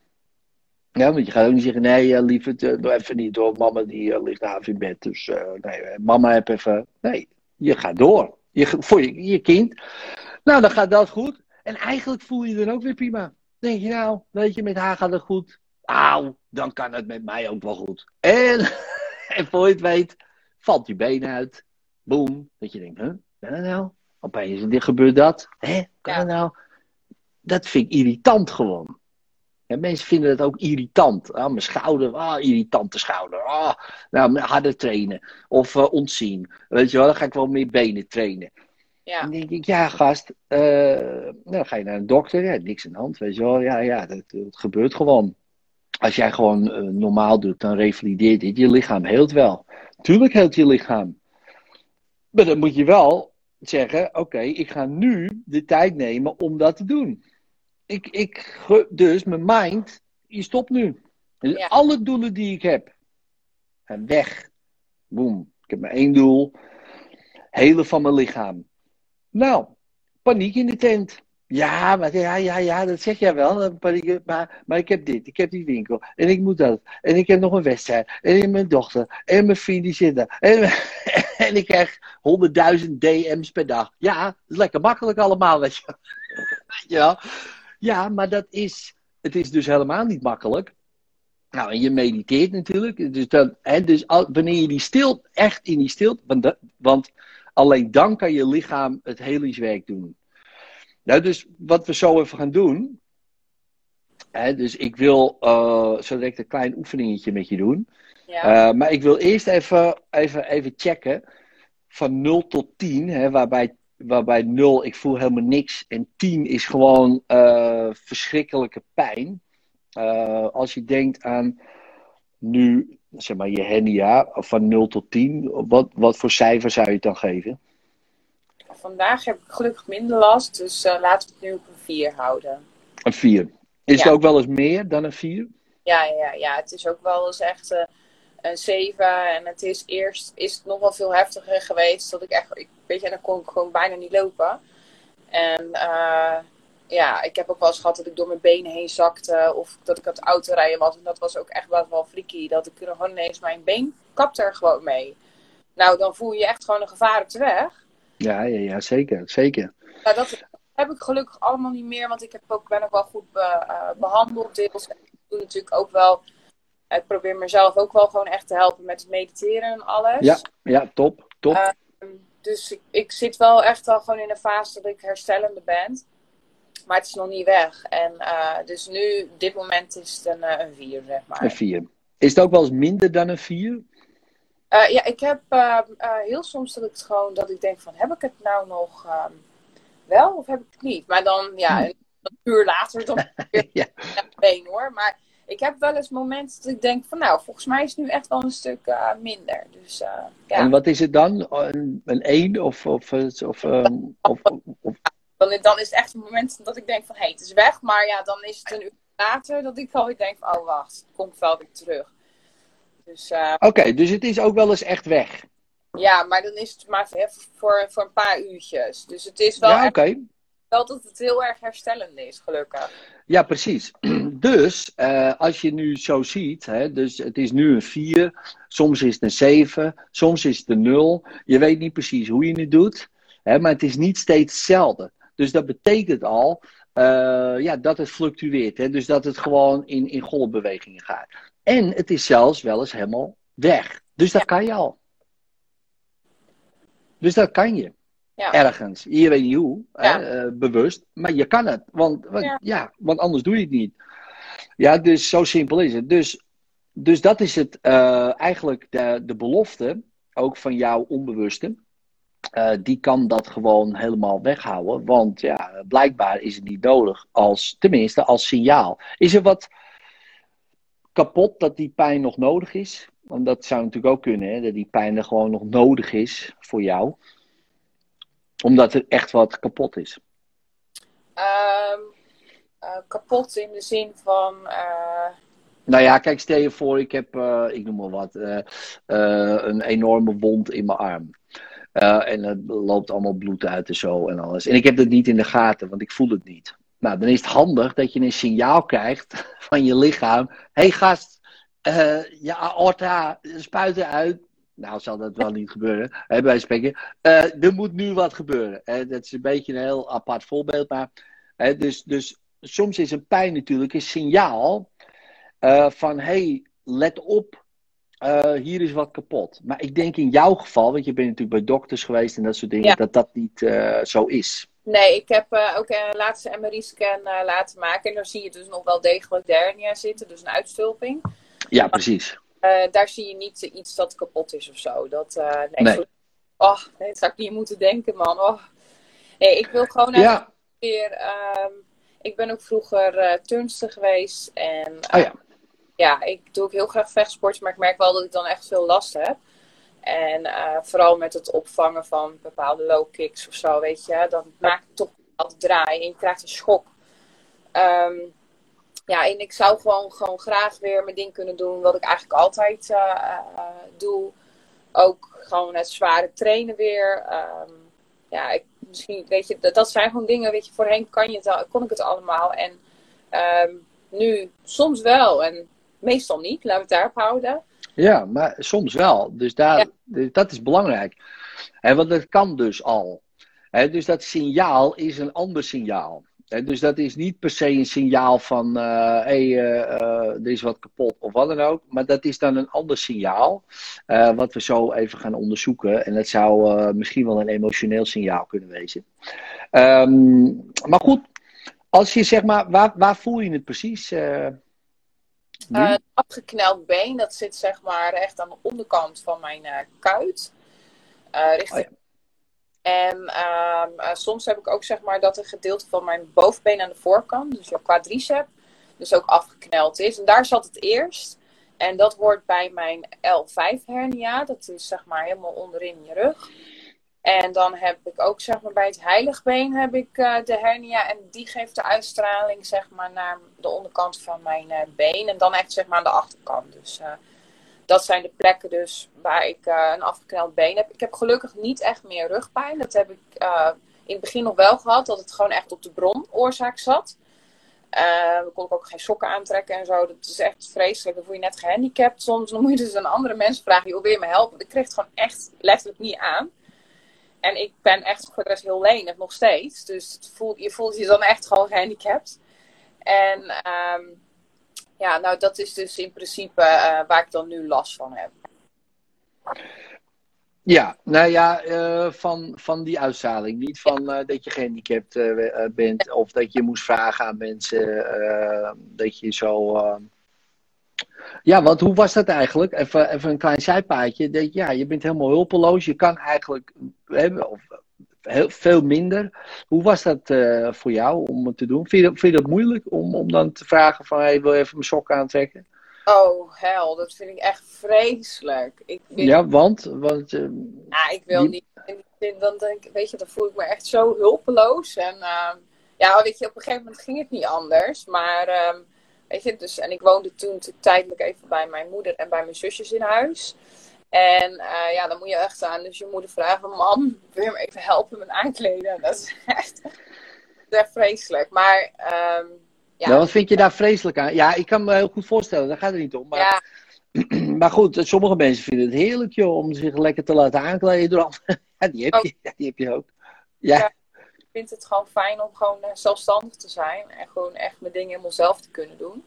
Want je gaat ook niet zeggen, nee, lief, het, uh, doe even niet door. Mama die ligt avond in bed, dus nee, mama heb even... Nee, je gaat door. Je, voor je, je kind. Nou, dan gaat dat goed. En eigenlijk voel je je dan ook weer prima. Denk je nou, weet je, met haar gaat het goed. Auw, dan kan het met mij ook wel goed. En, [LAUGHS] en voor je het weet, valt je been uit. Boom. Dat je denkt, huh, kan dat nou? Opeens dit gebeurt dat. Hè, kan Ja. dat nou? Dat vind ik irritant gewoon. En mensen vinden het ook irritant. Ah, mijn schouder, ah, irritante schouder. Ah, nou, harder trainen. Of eh, ontzien. Weet je wel, dan ga ik wel meer benen trainen. Ja, Dan denk ik, ja, gast, eh, nou, dan ga je naar een dokter, ja, niks aan de hand, weet je wel. Ja, ja, dat, dat gebeurt gewoon. Als jij gewoon eh, normaal doet, dan revalideert dit. Je lichaam heelt wel. Tuurlijk heelt je lichaam. Maar dan moet je wel zeggen, oké, ik ga nu de tijd nemen om dat te doen. Ik, ik, dus mijn mind, je stopt nu. Dus Ja. Alle doelen die ik heb, gaan weg. Boom. Ik heb maar één doel. Helen van mijn lichaam. Nou, paniek in de tent. Ja, maar ja, ja, ja, dat zeg jij wel. maar, maar ik heb dit, ik heb die winkel. En ik moet dat. En ik heb nog een wedstrijd. En mijn dochter. En mijn vriend die zit daar. En, [LAUGHS] en ik krijg 100.000 DM's per dag. Ja, is lekker makkelijk allemaal, weet je. [LAUGHS] Wel. Ja, maar dat is, het is dus helemaal niet makkelijk. Nou, en je mediteert natuurlijk. Dus, dat, hè, dus wanneer je die stil, echt in die stilte, want, want alleen dan kan je lichaam het helingswerk doen. Nou, dus wat we zo even gaan doen. Hè, dus ik wil eh, zo direct een klein oefeningetje met je doen. Ja. Eh, maar ik wil eerst even, even, even checken. Van 0 tot 10, hè, waarbij, waarbij 0 ik voel helemaal niks. En 10 is gewoon eh, verschrikkelijke pijn. Als je denkt aan nu, zeg maar, je hernia, van 0 tot 10, wat, wat voor cijfer zou je het dan geven? Vandaag heb ik gelukkig minder last, dus eh, laten we het nu op een 4 houden. Een 4. Is Ja. het ook wel eens meer dan een 4? Ja, ja, ja, het is ook wel eens echt eh, een 7. En het is eerst is het nog wel veel heftiger geweest. Dat ik echt, ik, weet je, dan kon ik gewoon bijna niet lopen. En eh, ja, ik heb ook wel eens gehad dat ik door mijn benen heen zakte. Of dat ik aan het autorijden was. En dat was ook echt wel, wel freaky. Dat ik er gewoon ineens mijn been kapte er gewoon mee. Nou, dan voel je echt gewoon een gevaar op de weg. Ja, ja, ja, zeker, zeker. Nou, dat heb ik gelukkig allemaal niet meer, want ik heb ook, ben ook wel goed be- eh, behandeld deels. En ik doe natuurlijk ook wel, ik probeer mezelf ook wel gewoon echt te helpen met het mediteren en alles. Ja, ja, top, top. Eh, Dus ik, ik zit wel echt al gewoon in een fase dat ik herstellende ben. Maar het is nog niet weg. En eh, dus nu, dit moment is het een, eh, een 4, zeg maar. Een 4. Is het ook wel eens minder dan een 4? Eh, ja, ik heb eh, eh, heel soms dat ik het gewoon, dat ik denk van, heb ik het nou nog ehm, wel of heb ik het niet? Maar dan, ja, een, een uur later dan [LAUGHS] weer Ja. been hoor. Maar ik heb wel eens momenten dat ik denk van, nou, volgens mij is het nu echt wel een stuk minder. Dus ja, En wat is het dan? Een, een 1 of, of, of, ehm, of, of, dan, dan is het echt een moment dat ik denk van, hé, hey, het is weg. Maar ja, dan is het een uur later dat ik alweer denk van, oh wacht, het komt wel weer terug. Dus eh, Oké, dus het is ook wel eens echt weg. ja, maar dan is het maar voor, voor, een paar uurtjes. Dus het is wel Ja, oké. wel dat het heel erg herstellend is, gelukkig. Ja, precies. [CLEARS THROAT] Dus eh, als je nu zo ziet, hè, dus het is nu een 4, soms is het een 7, soms is het een 0. Je weet niet precies hoe je het doet, hè, maar het is niet steeds hetzelfde. Dus dat betekent al eh, ja, dat het fluctueert, hè, dus dat het gewoon in, in golfbewegingen gaat. En het is zelfs wel eens helemaal weg. Dus dat kan je al. Dus dat kan je. Ja. Ergens. Je weet niet hoe, Ja. hè, eh, bewust. Maar je kan het. Want, want, Ja. ja. want anders doe je het niet. Ja, dus zo simpel is het. Dus, dus dat is het eh, eigenlijk de, de belofte, ook van jouw onbewuste. Eh, die kan dat gewoon helemaal weghouden. Want ja, blijkbaar is het niet nodig. Als, tenminste, als signaal. Is er wat kapot dat die pijn nog nodig is? Want dat zou natuurlijk ook kunnen, hè? dat die pijn er gewoon nog nodig is voor jou. Omdat er echt wat kapot is. Ehm, eh, kapot in de zin van. eh, Nou ja, kijk, stel je voor, ik heb, ik noem maar wat, een enorme wond in mijn arm. Eh, en het loopt allemaal bloed uit en zo en alles. En ik heb dat niet in de gaten, want ik voel het niet. Nou, dan is het handig dat je een signaal krijgt [LAUGHS] van je lichaam. Hey gast, eh je aorta spuit eruit. Nou, zal dat wel niet gebeuren, hè, bij spreken. Eh, er moet nu wat gebeuren. Dat is een beetje een heel apart voorbeeld. Maar, hè, dus, dus soms is een pijn natuurlijk een signaal van hey, let op, eh, hier is wat kapot. Maar ik denk in jouw geval, want je bent natuurlijk bij dokters geweest en dat soort dingen, Ja. dat dat niet eh, zo is. nee, ik heb eh, ook een laatste MRI-scan laten maken. En dan zie je dus nog wel degelijk hernia zitten, dus een uitstulping. Ja, precies. Daar zie je niet iets dat kapot is of zo. Dat, nee, Nee. zo- Oh, nee, dat zou ik niet moeten denken, man. Oh. Nee, ik wil gewoon even Ja, weer. ehm, ik ben ook vroeger turnster geweest. En oh ja. Ja, ik doe ook heel graag vechtsport, maar ik merk wel dat ik dan echt veel last heb. En eh, vooral met het opvangen van bepaalde low kicks of zo, weet je, dan maakt het toch altijd draai en je krijgt een schok. Ehm, ja, en ik zou gewoon, gewoon graag weer mijn ding kunnen doen wat ik eigenlijk altijd eh, eh, doe. Ook gewoon het zware trainen weer. Ehm, ja, ik, misschien, weet je, dat, dat zijn gewoon dingen, weet je, voorheen kan je het, kon ik het allemaal. En ehm, nu soms wel en meestal niet, laten we het daarop houden. Ja, maar soms wel. Dus daar, Ja. dus dat is belangrijk. Hè, want dat kan dus al. Dus dat signaal is een ander signaal. Dus dat is niet per se een signaal van hé, hey, eh, eh, er is wat kapot of wat dan ook. Maar dat is dan een ander signaal. eh, wat we zo even gaan onderzoeken. En dat zou eh, misschien wel een emotioneel signaal kunnen wezen. Ehm, maar goed, als je zeg maar, waar, waar voel je het precies? Nu? Eh, een afgekneld been, dat zit zeg maar echt aan de onderkant van mijn eh, kuit. Eh, richting... Oh En ehm, eh, soms heb ik ook zeg maar dat een gedeelte van mijn bovenbeen aan de voorkant, dus je quadricep, dus ook afgekneld is. En daar zat het eerst. En dat hoort bij mijn L5 hernia. Dat is zeg maar helemaal onderin je rug. En dan heb ik ook zeg maar bij het heiligbeen heb ik eh, de hernia. En die geeft de uitstraling zeg maar naar de onderkant van mijn eh, been. En dan echt zeg maar aan de achterkant. Dus eh, dat zijn de plekken dus waar ik een afgekneld been heb. Ik heb gelukkig niet echt meer rugpijn. Dat heb ik in het begin nog wel gehad. Dat het gewoon echt op de bronoorzaak zat. Dan kon ik ook geen sokken aantrekken en zo. Dat is echt vreselijk. Dan voel je net gehandicapt soms. Dan moet je dus aan andere mensen vragen, joh, wil je me helpen? Ik kreeg het gewoon echt letterlijk niet aan. En ik ben echt voor de rest heel lenig, nog steeds. Dus je voelt je dan echt gewoon gehandicapt. En ehm, ja, nou dat is dus in principe eh, waar ik dan nu last van heb. Ja, nou ja, eh, van, van die uitstraling. Niet van eh, dat je gehandicapt eh, bent of dat je moest vragen aan mensen dat je zo. Ja, want hoe was dat eigenlijk? Even, even een klein zijpaadje. Ja, je bent helemaal hulpeloos. Je kan eigenlijk hebben, of heel, veel minder. Hoe was dat eh, voor jou om het te doen? Vind je, dat- vind je dat moeilijk om, om dan te vragen van hey, wil je even mijn sokken aantrekken? Oh, hel, dat vind ik echt vreselijk. Ik, wil- Ja, want, want eh, Ja, ik wil Die- niet. Dan denk, weet je, dan voel ik me echt zo hulpeloos. En ehm, ja, weet je, op een gegeven moment ging het niet anders. Maar ehm, weet je, dus, en ik woonde toen tijdelijk even bij mijn moeder en bij mijn zusjes in huis. En eh, ja, dan moet je echt aan dus je moeder vragen: Mam, wil je me even helpen met aankleden? [LAUGHS] Dat is echt, vreselijk. Maar ehm, ja, nou, wat vind je daar vreselijk aan? Ja, ik kan me heel goed voorstellen, daar gaat het niet om. Maar, ja, [CLEARS THROAT] maar goed, sommige mensen vinden het heerlijk joh, om zich lekker te laten aankleden door anderen. [LAUGHS] Ja, die heb je, ja, die heb je ook. Ja, Ja. Ik vind het gewoon fijn om gewoon eh, zelfstandig te zijn. En gewoon echt mijn dingen helemaal zelf te kunnen doen.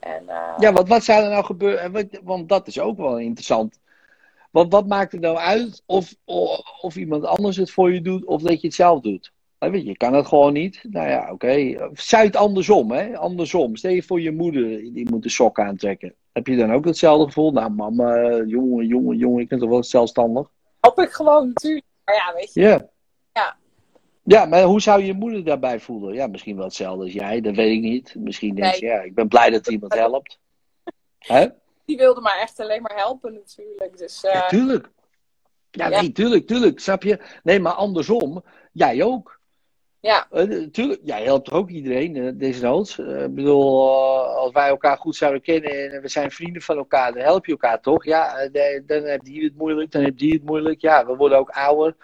En, eh, Ja, want wat zou er nou gebeuren? en wat- Want dat is ook wel interessant. Want wat maakt het nou uit of, of, of iemand anders het voor je doet of dat je het zelf doet? Weet je, je kan het gewoon niet. Nou ja, oké. Zij het andersom, hè? Andersom. Stel je voor je moeder, die moet de sok aantrekken. Heb je dan ook hetzelfde gevoel? Nou, mama, eh, jongen, jongen, jongen, ik ben toch wel zelfstandig? help ik gewoon natuurlijk. Maar ja, weet je. Ja. Ja. Ja, maar hoe zou je moeder daarbij voelen? Ja, misschien wel hetzelfde als jij, dat weet ik niet. Misschien denk je, ja, ik ben blij dat iemand [LAUGHS] helpt. Hè? Die wilde mij echt alleen maar helpen natuurlijk. Dus eh, Ja, tuurlijk. Ja, Ja. nee, tuurlijk, tuurlijk. Snap je? Nee, maar andersom, jij ook. ja, Eh, tuurlijk, jij helpt toch ook iedereen, eh, desnoods. Eh, ik bedoel, eh, als wij elkaar goed zouden kennen en we zijn vrienden van elkaar, dan help je elkaar toch? Ja, eh, dan heb die het moeilijk, dan heb die het moeilijk. Ja, we worden ook ouder.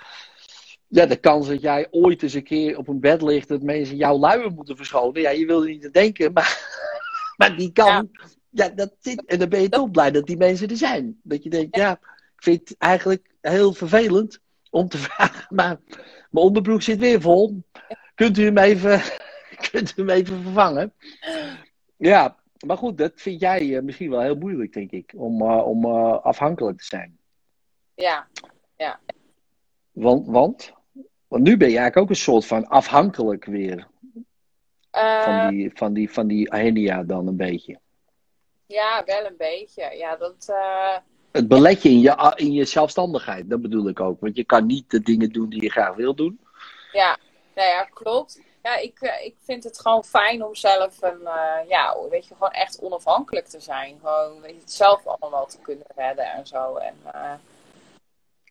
Ja, de kans dat jij ooit eens een keer op een bed ligt, dat mensen jouw luier moeten verschonen. Ja, je wil er niet aan denken, maar, [LAUGHS] maar die kan. Ja, dat zit. En dan ben je toch blij dat die mensen er zijn. Dat je denkt, ja, ik vind het eigenlijk heel vervelend om te [LAUGHS] vragen, maar mijn onderbroek zit weer vol. Kunt u hem even, [LAUGHS] kunt u hem even vervangen? Ja, maar goed, dat vind jij eh, misschien wel heel moeilijk, denk ik, om, eh, om eh, afhankelijk te zijn. ja, Want, want, want nu ben je eigenlijk ook een soort van afhankelijk weer Eh, van die, van die, van die hernia dan een beetje. ja, wel een beetje. Ja, dat, eh, Het belet je in je, in je zelfstandigheid, dat bedoel ik ook. Want je kan niet de dingen doen die je graag wil doen. ja, nou ja, klopt. Ja, ik, eh, ik vind het gewoon fijn om zelf een, eh, ja, weet je, gewoon echt onafhankelijk te zijn. Gewoon, weet je, het zelf allemaal te kunnen redden en zo. En eh,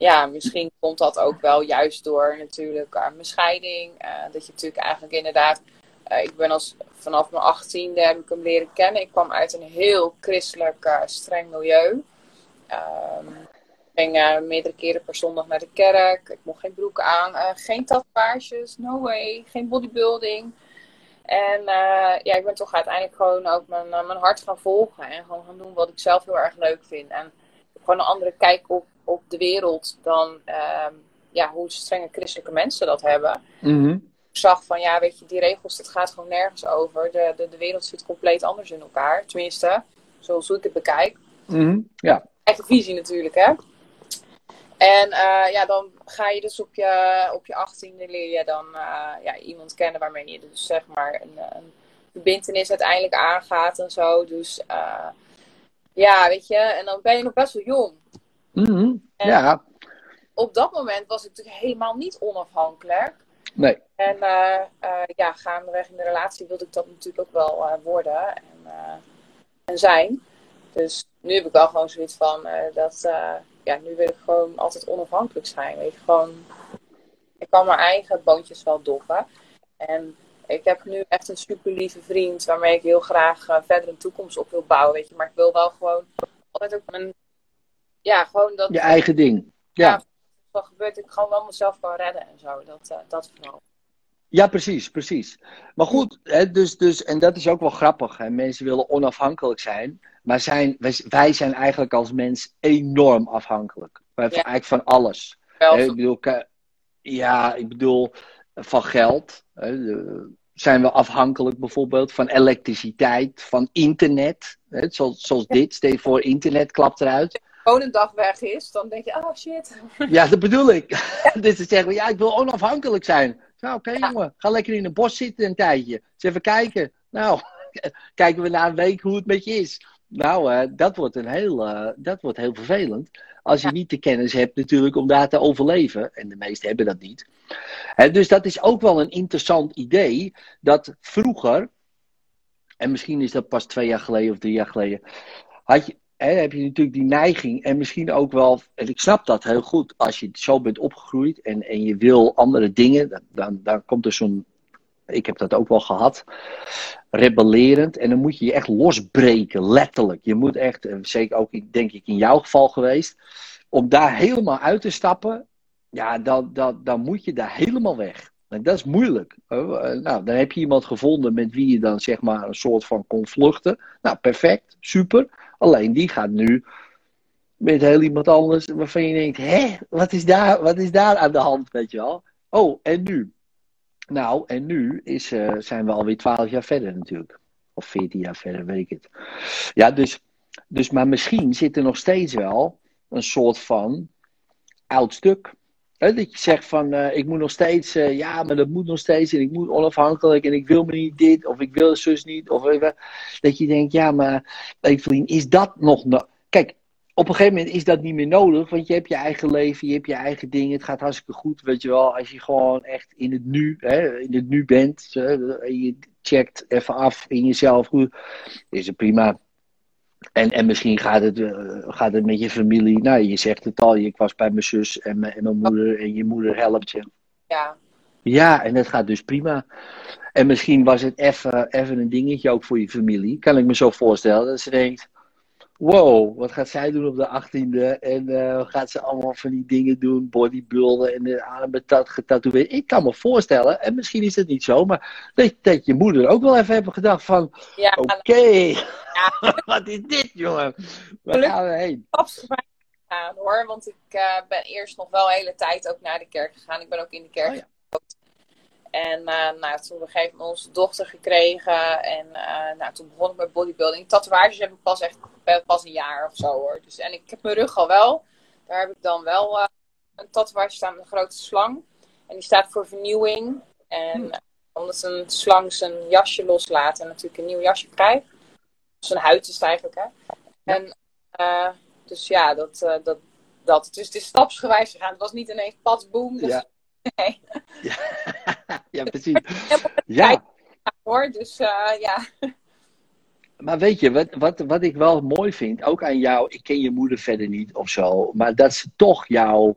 ja, misschien komt dat ook wel juist door natuurlijk aan mijn scheiding. eh, dat je natuurlijk eigenlijk inderdaad, eh, ik ben als vanaf mijn achttiende heb ik hem leren kennen. Ik kwam uit een heel christelijk eh, streng milieu. Ehm, ik ging meerdere keren per zondag naar de kerk. Ik mocht geen broek aan, geen tatoeages, no way, geen bodybuilding. En ja, ik ben toch uiteindelijk gewoon ook mijn, mijn hart gaan volgen. En gewoon gaan doen wat ik zelf heel erg leuk vind. En gewoon een andere kijk op, op de wereld dan ehm, ja, hoe strenge christelijke mensen dat hebben. Mhm. zag van, ja, weet je, die regels, dat gaat gewoon nergens over. De, de, de wereld zit compleet anders in elkaar. Tenminste, zoals ik het bekijk. Mhm, Ja. Eigen visie natuurlijk, hè. En eh, ja, dan ga je dus op je, op je achttiende leer je dan eh, ja, iemand kennen waarmee je dus zeg maar een, een verbintenis uiteindelijk aangaat en zo. Dus eh, ja, weet je, en dan ben je nog best wel jong. Mhm, Ja, Op dat moment was ik natuurlijk helemaal niet onafhankelijk. nee. En eh, eh, ja, gaandeweg in de relatie wilde ik dat natuurlijk ook wel eh, worden en, en zijn. Dus nu heb ik wel gewoon zoiets van dat, ja, nu wil ik gewoon altijd onafhankelijk zijn. Weet je, gewoon, ik kan mijn eigen boontjes wel doppen. En ik heb nu echt een super lieve vriend waarmee ik heel graag verder een toekomst op wil bouwen, weet je. Maar ik wil wel gewoon altijd ook mijn, ja, gewoon dat Je eigen ding. Ja. Ja. wat gebeurt, ik gewoon wel mezelf kan redden en zo. Dat, eh, dat vooral. Ja, precies, precies. Maar goed, hè, dus, dus, en dat is ook wel grappig. Hè? Mensen willen onafhankelijk zijn, maar zijn, wij, wij zijn eigenlijk als mens enorm afhankelijk. Wij- Ja. Eigenlijk van alles. Hè, ik bedoel, ja, ik bedoel, van geld. Hè, zijn we afhankelijk bijvoorbeeld van elektriciteit, van internet. Hè, zoals, zoals dit, stel je voor, internet klapt eruit. Gewoon een dag weg is, dan denk je, oh shit. Ja, dat bedoel ik. dus dan zeggen we, ja, ik wil onafhankelijk zijn. Nou, oké Ja. jongen, ga lekker in een bos zitten een tijdje. Eens even kijken. Nou, [LAUGHS] kijken we na een week hoe het met je is. Nou, eh, dat, wordt een heel, eh, dat wordt heel vervelend. Als je Ja. niet de kennis hebt natuurlijk om daar te overleven. En de meesten hebben dat niet. Hè, dus dat is ook wel een interessant idee. Dat vroeger, en misschien is dat pas twee jaar geleden of drie jaar geleden. Had je, heb je natuurlijk die neiging. En misschien ook wel, en ik snap dat heel goed. Als je zo bent opgegroeid en, en je wil andere dingen. Dan, dan, komt er zo'n, ik heb dat ook wel gehad. Rebellerend. En dan moet je je echt losbreken, letterlijk. Je moet echt, eh, zeker ook denk ik in jouw geval geweest. Om daar helemaal uit te stappen. Ja, dan, dan, dan moet je daar helemaal weg. En dat is moeilijk. Eh, Nou, dan heb je iemand gevonden met wie je dan zeg maar een soort van kon vluchten. Nou, perfect, super. Alleen die gaat nu met heel iemand anders waarvan je denkt: hé, wat is daar, wat is daar aan de hand, weet je wel? Oh, en nu? Nou, en nu is, eh, zijn we alweer twaalf jaar verder natuurlijk. Of veertien jaar verder, weet ik het. Ja, dus, dus, maar misschien zit er nog steeds wel een soort van oud stuk. Dat je zegt van, eh, ik moet nog steeds, eh, ja, maar dat moet nog steeds en ik moet onafhankelijk en ik wil me niet dit of ik wil zus niet. Of even, dat je denkt, ja, maar Evelien, is dat nog... no- Kijk, op een gegeven moment is dat niet meer nodig, want je hebt je eigen leven, je hebt je eigen dingen, het gaat hartstikke goed, weet je wel. Als je gewoon echt in het nu, hè, in het nu bent, je checkt even af in jezelf, goed, is het prima. En, en misschien gaat het, eh, gaat het met je familie. Nou, je zegt het al, ik was bij mijn zus en mijn, en mijn moeder en je moeder helpt je. Ja, Ja, en dat gaat dus prima. En misschien was het even even een dingetje ook voor je familie. Kan ik me zo voorstellen. Dat ze denkt, wow, wat gaat zij doen op de 18e? En eh, gaat ze allemaal van die dingen doen, bodybuilden en de armen tat- getatoeëerd. Ik kan me voorstellen, en misschien is het niet zo, maar dat, dat je moeder ook wel even hebben gedacht van, ja oké, [LAUGHS] wat is dit jongen? Waar Gelukkig- gaan we heen? stapsgewijs gegaan hoor. Want ik eh, ben eerst nog wel een hele tijd ook naar de kerk gegaan. Ik ben ook in de kerk Oh ja. En eh, nou, toen op een gegeven moment onze dochter gekregen. En eh, nou, toen begon ik met bodybuilding. Tatoeages heb ik pas echt pas een jaar of zo hoor. Dus, en ik heb mijn rug al wel. Daar heb ik dan wel eh, een tatoeage staan met een grote slang. En die staat voor vernieuwing. En eh, omdat een slang zijn jasje loslaat en natuurlijk een nieuw jasje krijgt. Zijn huid is het eigenlijk hè. En dus ja, dat, dat, dat. Dus het is stapsgewijs gegaan. Het was niet ineens pas boom. Dus, Ja. Nee, [LAUGHS] [LAUGHS] Ja, precies. Ja. hoor. Dus eh, ja. Maar weet je, wat, wat, wat ik wel mooi vind, ook aan jou, ik ken je moeder verder niet of zo, maar dat ze toch jou,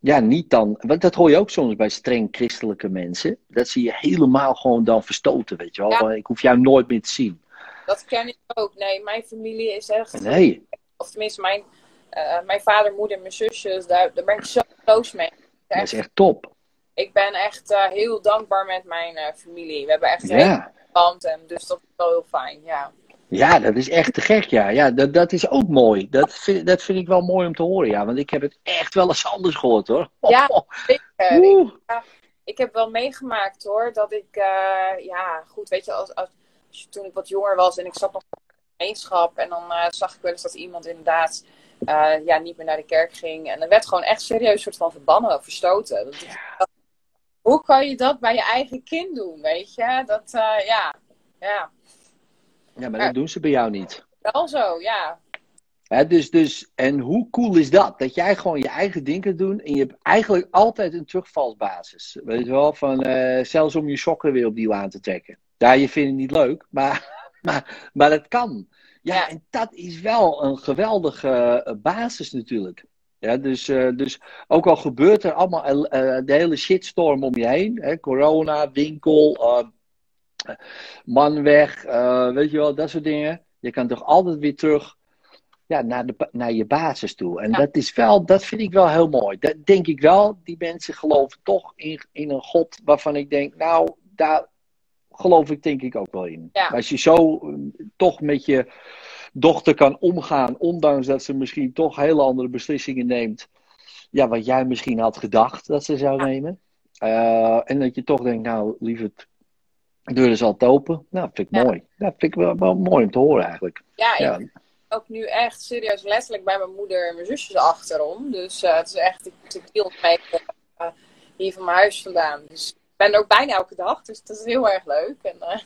ja, niet dan, want dat hoor je ook soms bij streng christelijke mensen, dat ze je helemaal gewoon dan verstoten, weet je wel. Ja. Ik hoef jou nooit meer te zien. Dat ken ik ook. Nee, mijn familie is echt. Nee, Of tenminste, mijn, eh, mijn vader, moeder, mijn zusjes. Daar, daar ben ik zo close mee. Dat is echt top. Ik ben echt eh, heel dankbaar met mijn eh, familie. We hebben echt een Ja. band. En dus dat is wel heel fijn. Ja. Ja, dat is echt te gek, ja. ja dat, dat is ook mooi. Dat vind, dat vind ik wel mooi om te horen, ja. Want ik heb het echt wel eens anders gehoord, hoor. [LAUGHS] Ja, zeker. Ik- heb wel meegemaakt hoor, dat ik, eh, ja, goed, weet je, als, als, toen ik wat jonger was en ik zat nog in een gemeenschap en dan zag ik wel eens dat iemand inderdaad eh, ja, niet meer naar de kerk ging. En er werd gewoon echt serieus soort van verbannen of verstoten. Dat, dat- hoe kan je dat bij je eigen kind doen, weet je? Dat, eh, ja, ja, Ja, maar dat doen ze bij jou niet. wel zo, ja. Dus, dus, en hoe cool is dat? Dat jij gewoon je eigen ding kunt doen en je hebt eigenlijk altijd een terugvalsbasis. Weet je wel, van eh, zelfs om je sokken weer opnieuw aan te trekken. Ja, je vindt het niet leuk, maar, [LAUGHS] maar, maar het kan. Ja, en dat is wel een geweldige eh, basis natuurlijk. Ja, dus, eh, dus ook al gebeurt er allemaal eh, de hele shitstorm om je heen. Hè, corona, winkel, eh, man weg, weet je wel, dat soort dingen. Je kan toch altijd weer terug ja, naar, de, naar je basis toe. En Ja. dat is wel, dat vind ik wel heel mooi. Dat denk ik wel. Die mensen geloven toch in, in een God waarvan ik denk, nou, daar geloof ik denk ik ook wel in. Ja. Als je zo eh, toch met je dochter kan omgaan, ondanks dat ze misschien toch hele andere beslissingen neemt. Ja, wat jij misschien had gedacht dat ze zou nemen. Eh, en dat je toch denkt, nou, lieverd, de deur is altijd open. Nou, vind ik Ja. mooi. Dat vind ik wel, wel mooi om te horen eigenlijk. Ja, ik Ja. ook nu echt serieus letterlijk bij mijn moeder en mijn zusjes achterom. Dus eh, het is echt, ik, ik mee eh, hier van mijn huis vandaan. Dus ben er ook bijna elke dag, dus dat is heel erg leuk. En eh,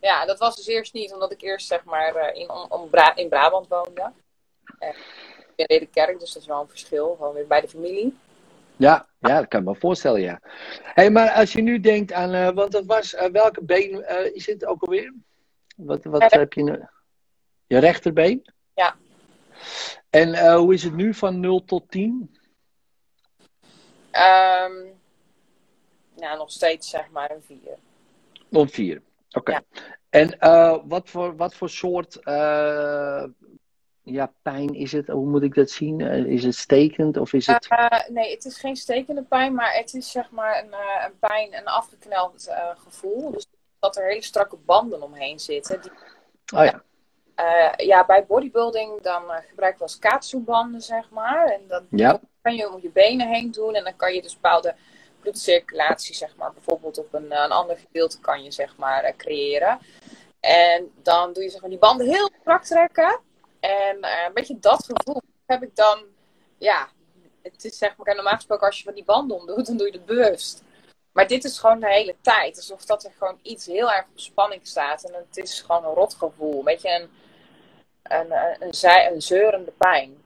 ja, dat was dus eerst niet, omdat ik eerst zeg maar eh, in, om, om Bra- in Brabant woonde. En in Ridderkerk, dus dat is wel een verschil, gewoon weer bij de familie. Ja, ja, dat kan ik me voorstellen, ja. hey, maar als je nu denkt aan, eh, want dat was, welke been is het ook alweer? Wat, wat heb je nu? Je rechterbeen? Ja. En hoe is het nu van 0 tot 10? Ehm nou, nog steeds zeg maar een vier. Tot 4. Oké. Ja. En eh, wat, voor, wat voor soort eh, ja, pijn is het? Hoe moet ik dat zien? Eh, is het stekend of is het... Nee, het is geen stekende pijn, maar het is zeg maar een, een pijn, een afgekneld gevoel. Dus dat er hele strakke banden omheen zitten. Die, Oh ja. ja, bij bodybuilding dan gebruiken we als kaatsoebanden, zeg maar. En dat Ja. kan je om je benen heen doen. En dan kan je dus bepaalde bloedcirculatie, zeg maar, bijvoorbeeld op een, eh, een ander gedeelte kan je, zeg maar, eh, creëren. En dan doe je zeg maar, die banden heel strak trekken. En eh, een beetje dat gevoel heb ik dan, ja, het is zeg maar, normaal gesproken als je van die banden omdoet, dan doe je het bewust. Maar dit is gewoon de hele tijd. Alsof dat er gewoon iets heel erg op spanning staat. En het is gewoon een rotgevoel. Een beetje een, een, een, een, zeurende pijn.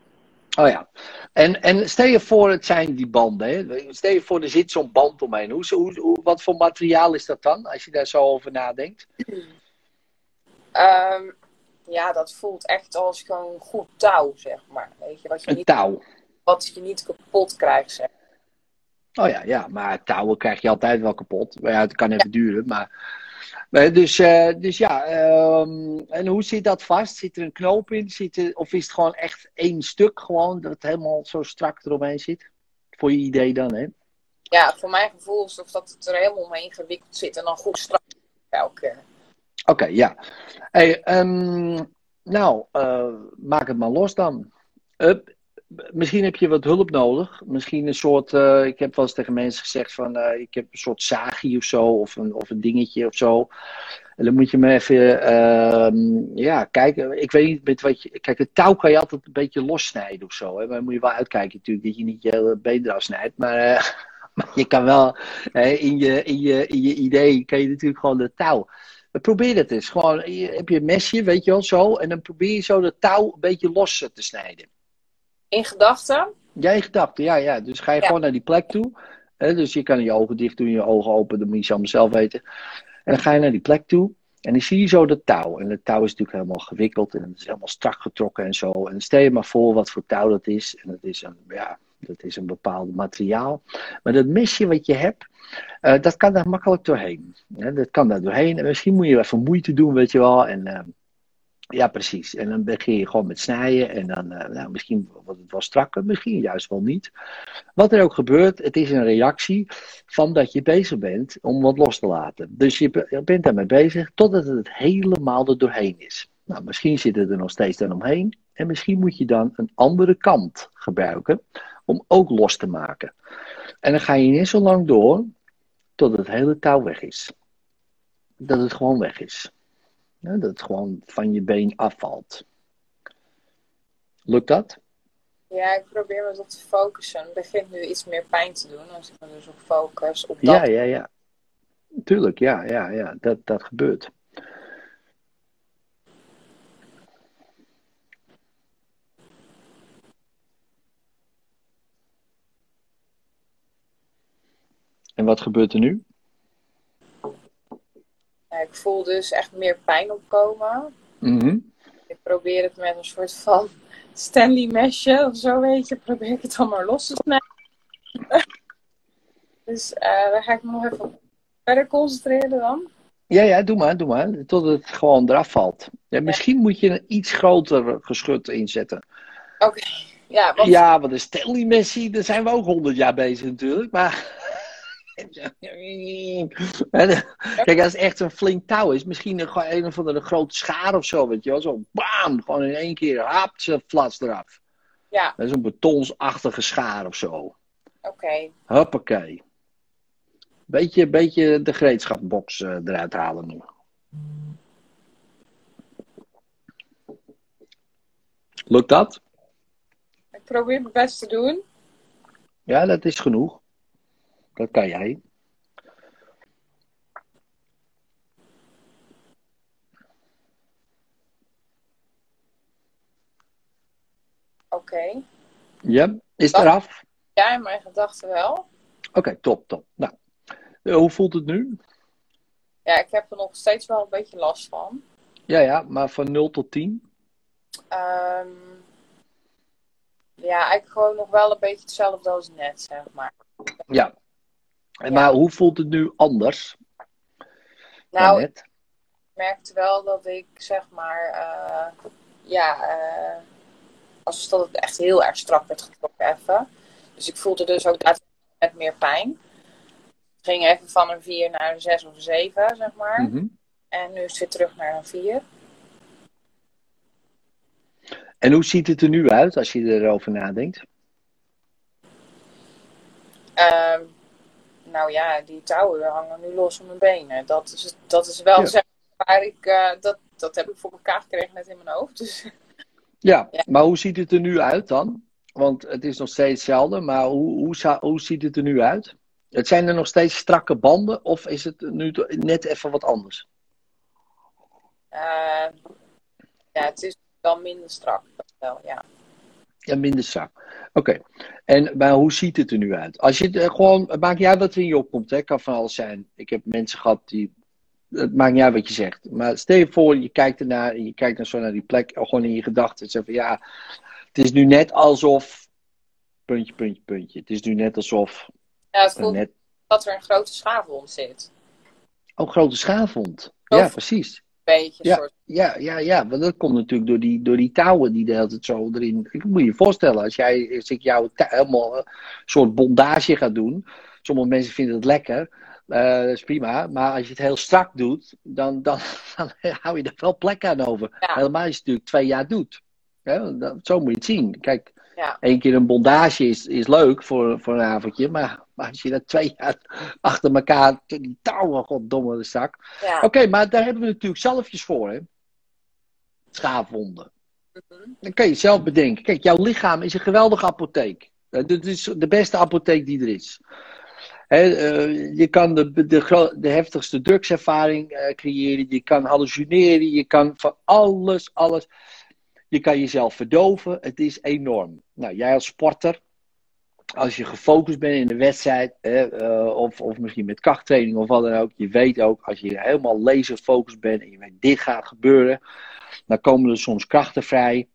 Oh ja. En, en stel je voor, het zijn die banden. Hè? Stel je voor, er zit zo'n band omheen. Hoe, hoe, hoe- wat voor materiaal is dat dan, als je daar zo over nadenkt? Ehm, ja, dat voelt echt als gewoon goed touw, zeg maar. Weet je, wat je Een niet, touw. wat je niet kapot krijgt, zeg. Oh ja, ja, maar touwen krijg je altijd wel kapot. Ja, het kan even duren. Maar dus, eh, dus ja, ehm, en hoe zit dat vast? Zit er een knoop in? Zit er, of is het gewoon echt één stuk gewoon, dat het helemaal zo strak eromheen zit? Voor je idee dan, hè? Ja, voor mijn gevoel is of dat het er helemaal omheen gewikkeld zit en dan goed strak elke keer. Oké, ja. Hey, ehm, nou, eh, maak het maar los dan. Up. Misschien heb je wat hulp nodig. Misschien een soort. eh, ik heb wel eens tegen mensen gezegd: van eh, ik heb een soort zagie of zo, of een, of een dingetje of zo. En dan moet je me even. ehm, ja, kijken. Ik weet niet met wat je. Kijk, het touw kan je altijd een beetje lossnijden of zo. Hè? Maar dan moet je wel uitkijken, natuurlijk, dat je niet je hele been eraf snijdt. Maar, eh, [LAUGHS] maar je kan wel. in, je, in, je, in je idee kan je natuurlijk gewoon de touw. Probeer het eens. Gewoon, heb je een mesje, weet je wel, zo. En dan probeer je zo de touw een beetje los te snijden. In gedachten? Jij gedachten, ja, ja. Dus ga je Ja. gewoon naar die plek toe. Hè, dus je kan je ogen dicht doen, je ogen open, dat moet je allemaal zelf weten. En dan ga je naar die plek toe. En dan zie je zo dat touw. En het touw is natuurlijk helemaal gewikkeld en het is helemaal strak getrokken en zo. En stel je maar voor wat voor touw dat is. En dat is een, ja, dat is een bepaald materiaal. Maar dat mesje wat je hebt, eh, dat kan daar makkelijk doorheen. Dat kan daar doorheen. En misschien moet je even moeite doen, weet je wel. En eh, ja, precies. En dan begin je gewoon met snijden. En dan, eh, nou, misschien wordt het wel strakker, misschien juist wel niet. Wat er ook gebeurt, het is een reactie van dat je bezig bent om wat los te laten. Dus je, be- je bent daarmee bezig totdat het helemaal er doorheen is. Nou, misschien zit het er nog steeds dan omheen. En misschien moet je dan een andere kant gebruiken om ook los te maken. En dan ga je niet zo lang door tot het hele touw weg is. Dat het gewoon weg is. Ja, dat het gewoon van je been afvalt. Lukt dat? Ja, ik probeer me op te focussen. Het begint nu iets meer pijn te doen. Als ik me dus op focus op dat. Ja, ja, ja. Tuurlijk, ja, ja, ja. Dat, dat gebeurt. En wat gebeurt er nu? Ja, ik voel dus echt meer pijn opkomen. Mhm. Ik probeer het met een soort van Stanley mesje of zo, weet je. Probeer ik het dan maar los te snijden. [LAUGHS] dus eh daar ga ik me nog even verder concentreren dan. Ja, ja, doe maar, doe maar. Tot het gewoon eraf valt. Ja, misschien moet je een iets groter geschut inzetten. Oké, ja, want Ja, want de Stanley Messi, daar zijn we ook honderd jaar bezig natuurlijk. Maar. Kijk, als het echt een flink touw is, misschien een, een of andere grote schaar of zo, weet je wel. Zo, bam, gewoon in één keer, hap, ze flats eraf. ja, Dat is een betonsachtige schaar of zo. oké. Hoppakee. Beetje, beetje de gereedschapsbox eh, eruit halen nu. Lukt dat? Ik probeer mijn best te doen. Ja, dat is genoeg. Dat kan jij. Oké. Ja, is het Dat- eraf? Ja, in mijn gedachten wel. Oké, top, top. Nou, eh, hoe voelt het nu? Ja, ik heb er nog steeds wel een beetje last van. Ja, ja, maar van 0 tot 10? Ehm, ja, eigenlijk gewoon nog wel een beetje hetzelfde als net, zeg maar. Ja. En Ja. Maar hoe voelt het nu anders Nou, ik merkte wel dat ik, zeg maar, eh, ja, eh, als dat het echt heel erg strak werd getrokken even. Dus ik voelde dus ook daadwerkelijk met meer pijn. Het ging even van een 4 naar een 6 of een 7, zeg maar. Mhm. En nu is het weer terug naar een 4. En hoe ziet het er nu uit als je erover nadenkt? Ehm, nou ja, die touwen hangen nu los om mijn benen. Dat is, dat is wel Ja. zeg waar ik, eh, dat, dat heb ik voor elkaar gekregen net in mijn hoofd. Dus Ja, Ja. maar hoe ziet het er nu uit dan? Want het is nog steeds hetzelfde, maar hoe, hoe, hoe ziet het er nu uit? Het zijn er nog steeds strakke banden of is het nu net even wat anders? eh, ja, het is wel minder strak. dat Wel, ja. Ja, minder strak. Oké. En maar hoe ziet het er nu uit? Als je het eh, gewoon, het maakt niet uit wat er in je opkomt, hè? kan van alles zijn. Ik heb mensen gehad die, het maakt niet uit wat je zegt. Maar stel je voor, je kijkt ernaar en je kijkt dan zo naar die plek, eh, gewoon in je gedachten. en zegt van ja, het is nu net alsof, puntje, puntje, puntje. Het is nu net alsof, ja, het voelt net, dat er een grote schaafwond zit. oh, grote schaafwond. Ja, Of- precies. Beetje, Ja. soort. Ja, ja, ja, want dat komt natuurlijk door die, door die touwen die de hele tijd zo erin. Ik moet je je voorstellen, als jij als ik jou helemaal een soort bondage gaat doen. Sommige mensen vinden het lekker, eh, dat is prima. Maar als je het heel strak doet, dan, dan, [LAUGHS] dan hou je er wel plek aan over. Ja. Helemaal als je het natuurlijk twee jaar doet. Dat, zo moet je het zien. Kijk, Ja. één keer een bondage is, is leuk voor, voor een avondje. Maar, maar als je dat twee jaar achter elkaar, die touwen, goddomme de zak. Ja. Oké, maar daar hebben we natuurlijk zelfjes voor, hè? Schaafwonden. Mhm. Dan kan je zelf bedenken. Kijk, jouw lichaam is een geweldige apotheek. Eh, Dit is de beste apotheek die er is. Eh, je kan de, de heftigste drugservaring eh, creëren. Je kan hallucineren. Je kan van alles, alles. Je kan jezelf verdoven. Het is enorm. Nou, jij als sporter. Als je gefocust bent in de wedstrijd, hè, eh, of, of misschien met krachttraining of wat dan ook, je weet ook, als je helemaal laserfocust bent en je weet dit gaat gebeuren, dan komen er soms krachten vrij.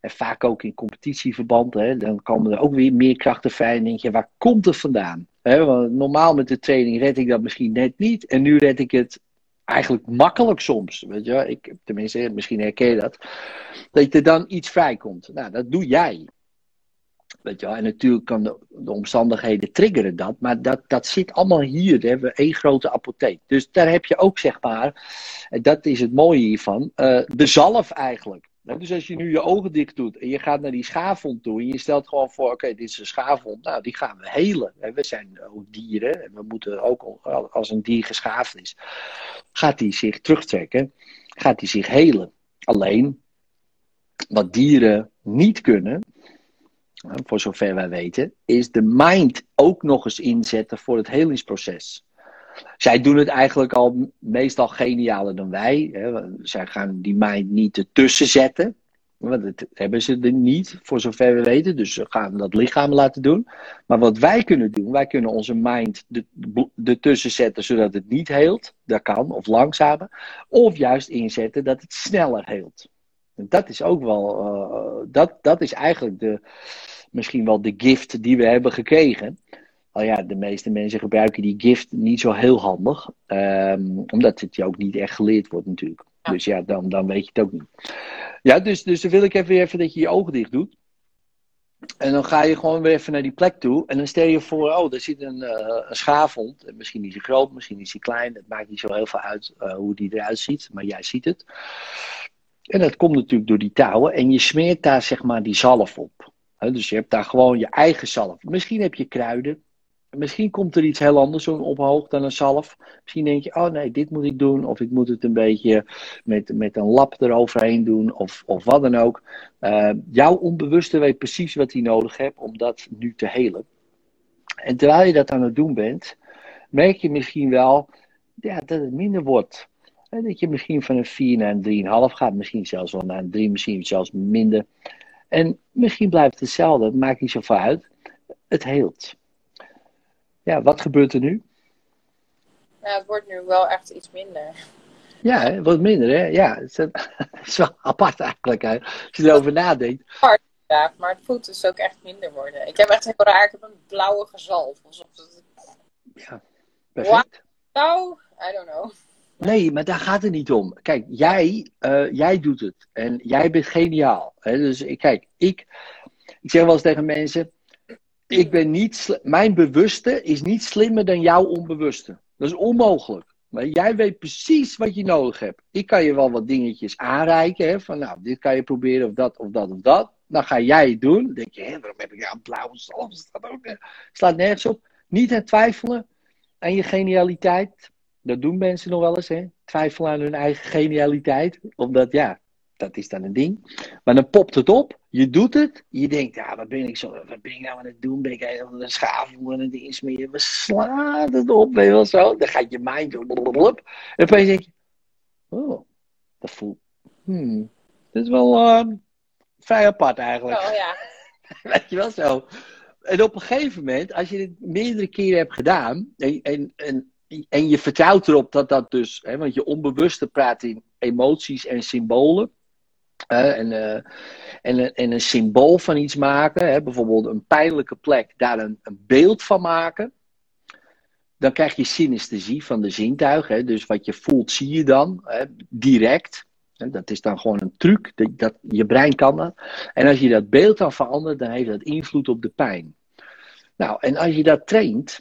En vaak ook in competitieverband, hè, dan komen er ook weer meer krachten vrij. En denk je, waar komt het vandaan? Hè, want normaal met de training red ik dat misschien net niet. En nu red ik het eigenlijk makkelijk soms. Weet je, ik, tenminste, misschien herken je dat. Dat er dan iets vrijkomt. Nou, dat doe jij. Weet je en natuurlijk kan de, de omstandigheden triggeren dat, maar dat, dat zit allemaal hier. Daar hebben we één grote apotheek. Dus daar heb je ook, zeg maar, en dat is het mooie hiervan, eh, de zalf eigenlijk. Dus als je nu je ogen dicht doet en je gaat naar die schaafhond toe en je stelt gewoon voor, oké, dit is een schaafhond, nou, die gaan we helen. We zijn ook dieren en we moeten ook, als een dier geschaafd is, gaat die zich terugtrekken, gaat die zich helen. Alleen, wat dieren niet kunnen, voor zover wij weten, is de mind ook nog eens inzetten voor het helingsproces. Zij doen het eigenlijk al meestal genialer dan wij. Hè. Zij gaan die mind niet ertussen zetten. Want dat hebben ze er niet, voor zover we weten. Dus ze gaan dat lichaam laten doen. Maar wat wij kunnen doen, wij kunnen onze mind ertussen zetten zodat het niet heelt. Dat kan, of langzamer. Of juist inzetten dat het sneller heelt. En dat is ook wel, uh, dat, dat is eigenlijk de, misschien wel de gift die we hebben gekregen. Al ja, de meeste mensen gebruiken die gift niet zo heel handig. Um, omdat het je ook niet echt geleerd wordt natuurlijk. Dus ja, dan, dan weet je het ook niet. Ja, dus, dus dan wil ik even, even dat je je ogen dicht doet. En dan ga je gewoon weer even naar die plek toe. En dan stel je voor, oh, daar zit een, uh, een schaafhond. Misschien is hij groot, misschien is hij klein. Het maakt niet zo heel veel uit uh, hoe die eruit ziet. Maar jij ziet het. En dat komt natuurlijk door die touwen. En je smeert daar zeg maar die zalf op. Dus je hebt daar gewoon je eigen zalf. Misschien heb je kruiden. Misschien komt er iets heel anders omhoog dan een zalf. Misschien denk je, oh nee, dit moet ik doen. Of ik moet het een beetje met, met een lap eroverheen doen. Of, of wat dan ook. Uh, jouw onbewuste weet precies wat hij nodig hebt om dat nu te helen. En terwijl je dat aan het doen bent, merk je misschien wel ja, dat het minder wordt. Dat je misschien van een 4 naar een 3,5 gaat. Misschien zelfs wel naar een 3, misschien zelfs minder. En misschien blijft het hetzelfde. Het maakt niet zoveel uit. Het heelt. Ja, wat gebeurt er nu? Ja, het wordt nu wel echt iets minder. Ja, wat minder, hè? Ja, [LAUGHS] het is wel apart eigenlijk, hè? als je erover nadenkt. Hard, ja, maar het voelt dus ook echt minder worden. Ik heb echt heel raar, ik heb een blauwe gezalf. Alsof het... Ja, perfect. Nou, I don't know. Nee, maar daar gaat het niet om. Kijk, jij, uh, jij doet het. En jij bent geniaal. Hè? Dus kijk, ik, ik zeg wel eens tegen mensen: ik ben niet, mijn bewuste is niet slimmer dan jouw onbewuste. Dat is onmogelijk. Maar jij weet precies wat je nodig hebt. Ik kan je wel wat dingetjes aanreiken. Hè, van nou, dit kan je proberen of dat of dat of dat. Dan ga jij het doen. Dan denk je, hé, waarom heb ik een blauwe stof? Slaat nergens op. Niet aan twijfelen aan je genialiteit. Dat doen mensen nog wel eens, hè? Twijfelen aan hun eigen genialiteit. Omdat, ja, dat is dan een ding. Maar dan popt het op, je doet het, je denkt, ja, wat ben ik, zo, wat ben ik nou aan het doen? Ben ik een schaafel en een ding smeren? We slaan het op, weet je wel zo. Dan gaat je mind zo, en opeens denk je, oh, dat voelt, hmm, dat is wel uh, vrij apart eigenlijk. Oh ja. [LAUGHS] weet je wel zo. En op een gegeven moment, als je dit meerdere keren hebt gedaan, en, en, en en je vertrouwt erop dat dat dus, hè, want je onbewuste praat in emoties en symbolen. En, uh, en, en, een symbool van iets maken, hè, bijvoorbeeld een pijnlijke plek, daar een, een, beeld van maken. Dan krijg je synesthesie van de zintuigen. Dus wat je voelt, zie je dan hè, direct. Dat is dan gewoon een truc. Dat, dat, je brein kan dat. En als je dat beeld dan verandert, dan heeft dat invloed op de pijn. Nou, en als je dat traint,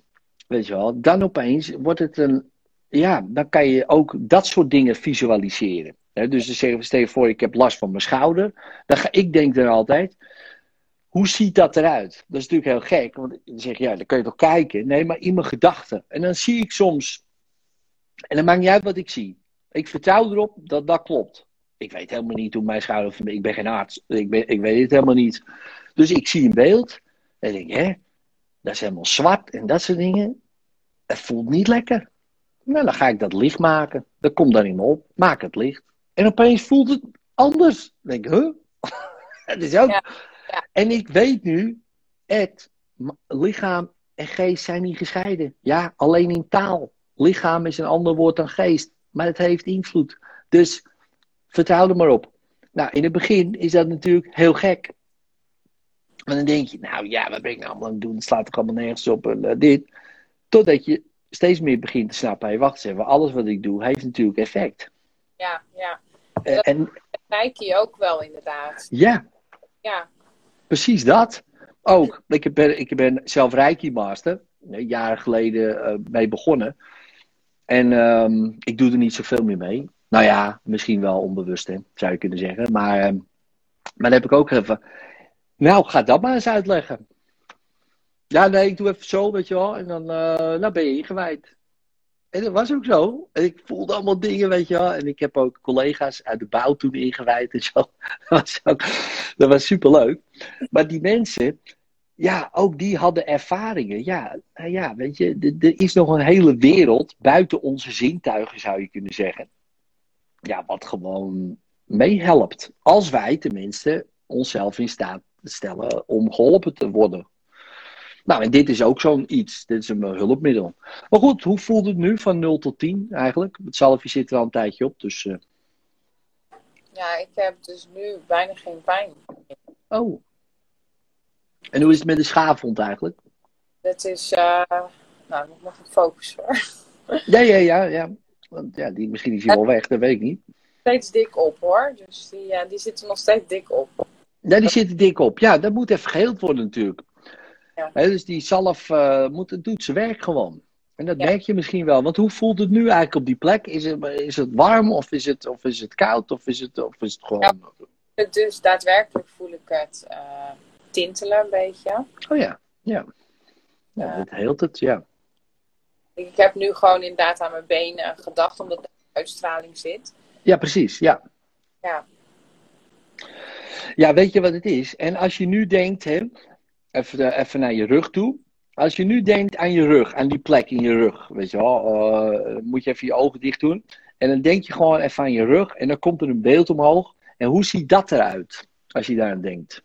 dan opeens wordt het een. Ja, dan kan je ook dat soort dingen visualiseren. Dus dan stel je voor, ik heb last van mijn schouder. Dan ga ik denk er altijd, hoe ziet dat eruit? Dat is natuurlijk heel gek, want dan zeg je, ja, dan kun je toch kijken. Nee, maar in mijn gedachten. En dan zie ik soms, en dan maakt niet uit wat ik zie. Ik vertrouw erop dat dat klopt. Ik weet helemaal niet hoe mijn schouder, ik ben geen arts, ik, ben, ik weet het helemaal niet. Dus ik zie een beeld, en denk hè, dat is helemaal zwart en dat soort dingen. Het voelt niet lekker. Nou, dan ga ik dat licht maken. Dat komt dan in me op. Maak het licht. En opeens voelt het anders. Dan denk ik, huh? [LAUGHS] het is ook... Ja, ja. En ik weet nu, Ed, lichaam en geest zijn niet gescheiden. Ja, alleen in taal. Lichaam is een ander woord dan geest. Maar het heeft invloed. Dus vertrouw er maar op. Nou, in het begin is dat natuurlijk heel gek. Maar dan denk je, nou ja, wat ben ik nou allemaal aan het doen? Het slaat toch allemaal nergens op en uh, dit. Totdat je steeds meer begint te snappen. Hey, wacht eens even, alles wat ik doe heeft natuurlijk effect. Ja, ja. Uh, en Reiki ook wel, inderdaad. Ja. Ja. Precies dat. Ook. Ik ben, ik ben zelf Reiki Master. Jaren geleden uh, mee begonnen. En um, ik doe er niet zoveel meer mee. Nou ja, misschien wel onbewust, hè, zou je kunnen zeggen. Maar um, Maar dan heb ik ook even. Nou, ga dat maar eens uitleggen. Ja, nee, ik doe even zo, weet je wel. En dan nou ben je ingewijd. En dat was ook zo. En ik voelde allemaal dingen, weet je wel. En ik heb ook collega's uit de bouw toen ingewijd en zo. [LAUGHS] Dat was, ook, dat was superleuk. Maar die mensen, ja, ook die hadden ervaringen. Ja, nou ja weet je, er is nog een hele wereld buiten onze zintuigen, zou je kunnen zeggen. Ja, wat gewoon meehelpt. Als wij tenminste onszelf in staat stellen om geholpen te worden. Nou, en dit is ook zo'n iets. Dit is een hulpmiddel. Maar goed, hoe voelt het nu van 0 tot 10 eigenlijk? Het zalfje zit er al een tijdje op, dus... Uh... Ja, ik heb dus nu bijna geen pijn. Oh. En hoe is het met de schaafwond eigenlijk? Dat is... Uh... Nou, ik nog een focus hoor. Ja, ja, ja, ja. Want ja, die, misschien is hij wel weg, dat weet ik niet. Steeds dik op hoor. Dus die, ja, die zitten nog steeds dik op. Ja, die zitten dik op. Ja, dat moet even geheeld worden natuurlijk. Ja. dus die zalf uh, moet, doet zijn werk gewoon. En dat merk je misschien wel. Want hoe voelt het nu eigenlijk op die plek? Is het, is het warm of is het, of is het koud of is het, of is het gewoon... Ja, dus daadwerkelijk voel ik het uh, tintelen een beetje. Oh ja, ja. Ja, het heelt het, ja. Ik heb nu gewoon inderdaad aan mijn benen gedacht, omdat de uitstraling zit. Ja, precies, ja. Ja. Ja, weet je wat het is? En als je nu denkt, hè, even, even naar je rug toe. Als je nu denkt aan je rug, aan die plek in je rug, weet je wel, uh, moet je even je ogen dicht doen. En dan denk je gewoon even aan je rug en dan komt er een beeld omhoog. En hoe ziet dat eruit, als je daaraan denkt?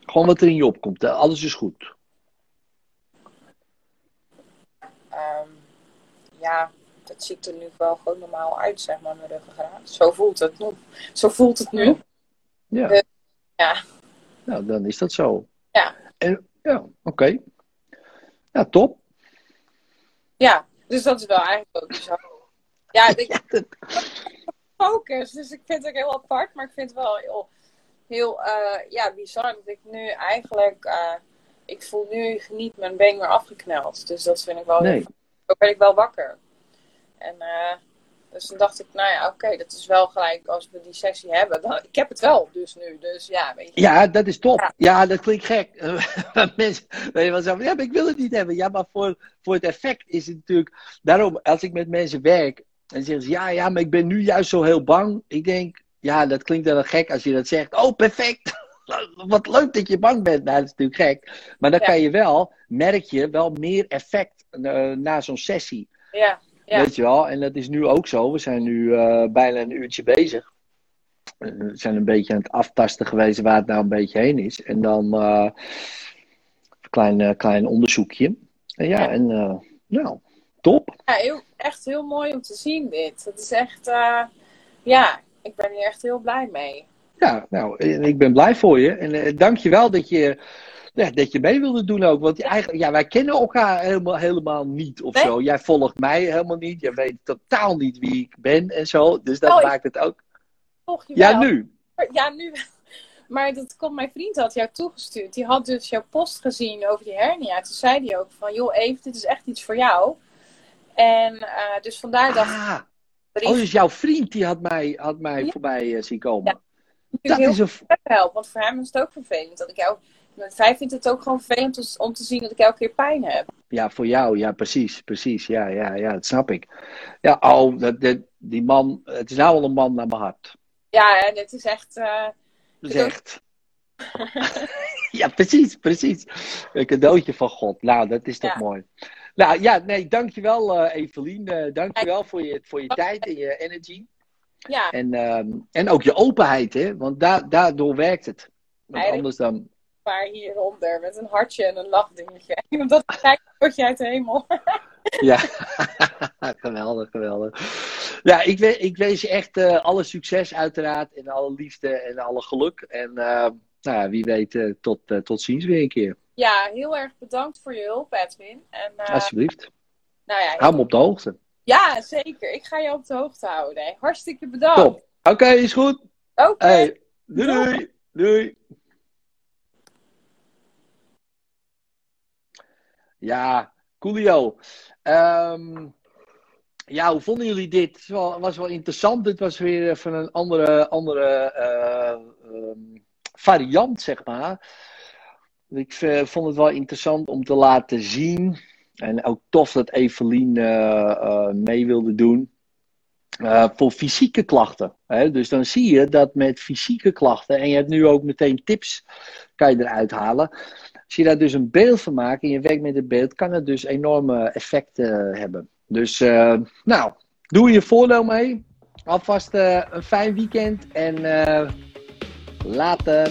Gewoon wat er in je opkomt, alles is goed. Um, ja, dat ziet er nu wel gewoon normaal uit, zeg maar, mijn ruggengraat. Zo voelt het nu. Zo voelt het nu. Ja. Ja. Nou, dan is dat zo. Ja. En, ja, oké. Okay. Ja, top. Ja, dus dat is wel eigenlijk ook bizar. Ja, ik [LAUGHS] focus, dus ik vind het ook heel apart, maar ik vind het wel heel, heel uh, ja, bizar dat ik nu eigenlijk, uh, ik voel nu niet mijn been meer afgekneld. Dus dat vind ik wel, nee. ook ben ik wel wakker. En uh, dus toen dacht ik, nou ja, oké, dat is wel gelijk als we die sessie hebben. Dan, ik heb het wel dus nu, dus ja, weet je. Ja, dat is top. Ja, dat klinkt gek. [LAUGHS] Mensen, weet je wel zo, ja, maar ik wil het niet hebben. Ja, maar voor, voor het effect is het natuurlijk... Daarom, als ik met mensen werk en zeggen ze, ja, ja, maar ik ben nu juist zo heel bang. Ik denk, ja, dat klinkt wel gek als je dat zegt. Oh, perfect! [LAUGHS] Wat leuk dat je bang bent. Nou, dat is natuurlijk gek. Maar dan Ja. kan je wel, merk je, wel meer effect eh, na zo'n sessie. Ja, ja. Weet je wel, en dat is nu ook zo. We zijn nu eh, bijna een uurtje bezig. We zijn een beetje aan het aftasten geweest waar het nou een beetje heen is. En dan eh, een klein, eh, klein onderzoekje. En ja, Ja. en nou, top. Ja, heel, echt heel mooi om te zien dit. Het is echt, ja, ik ben hier echt heel blij mee. Ja, nou, ik ben blij voor je. En dank je wel dat je, ja, dat je mee wilde doen ook. Want eigenlijk, ja, wij kennen elkaar helemaal, helemaal niet of Nee. zo. Jij volgt mij helemaal niet. Jij weet totaal niet wie ik ben en zo. Dus dat Oh, maakt het ook. Toch, Ja, jawel. nu. Ja, nu. [LAUGHS] Maar dat komt, mijn vriend had jou toegestuurd. Die had dus jouw post gezien over die hernia. Toen zei hij ook van, joh Eve, dit is echt iets voor jou. En eh, dus vandaar dacht ik, Ah, brief oh, dus jouw vriend die had mij, had mij Ja. voorbij eh, zien komen. Ja. Dat is een. helpen. Want voor hem is het ook vervelend dat ik jou... Met vijf vindt het ook gewoon vervelend om- om te zien dat ik elke keer pijn heb. Ja, voor jou, ja, precies, precies. Ja, ja, ja, dat snap ik. Ja, oh, dat, dat, die man, het is nou al een man naar mijn hart. Ja, en het is echt... eh, Dat is echt. [LAUGHS] ja, precies, precies. Een cadeautje van God. Nou, dat is toch Ja. mooi. Nou ja, nee, dankjewel uh, Evelien. Uh, dankjewel voor je, voor je tijd en je energy. ja, En, ehm, en ook je openheid, hè? Want da daardoor werkt het. Want anders dan. Maar hieronder met een hartje en een lachdingetje. Omdat [LAUGHS] ik kijk, word je uit de hemel. [LAUGHS] Ja, [LAUGHS] geweldig, geweldig. Ja, ik, we, ik wens je echt eh, alle succes uiteraard. En alle liefde en alle geluk. En eh, nou wie weet, eh, tot, tot ziens weer een keer. Ja, heel erg bedankt voor je hulp, Edwin. En, Alsjeblieft. nou ja, Hou me op de hoogte. ja, zeker. Ik ga je op de hoogte houden. hè. Hartstikke bedankt. Top. Oké, is goed. Oké. Hey, doei, doei. Doei. Ja, coolio. Ehm, ja, hoe vonden jullie dit? Het was was wel interessant. Dit was weer even een andere, andere eh, ehm, variant, zeg maar. Ik eh, vond het wel interessant om te laten zien. En ook tof dat Evelien eh, mee wilde doen. Eh, voor fysieke klachten. Hè? Dus dan zie je dat met fysieke klachten, en je hebt nu ook meteen tips, kan je eruit halen. Als je daar dus een beeld van maakt en je werkt met het beeld, kan het dus enorme effecten hebben. Dus, eh, nou, doe je voordeel mee. Alvast eh, een fijn weekend en eh, later.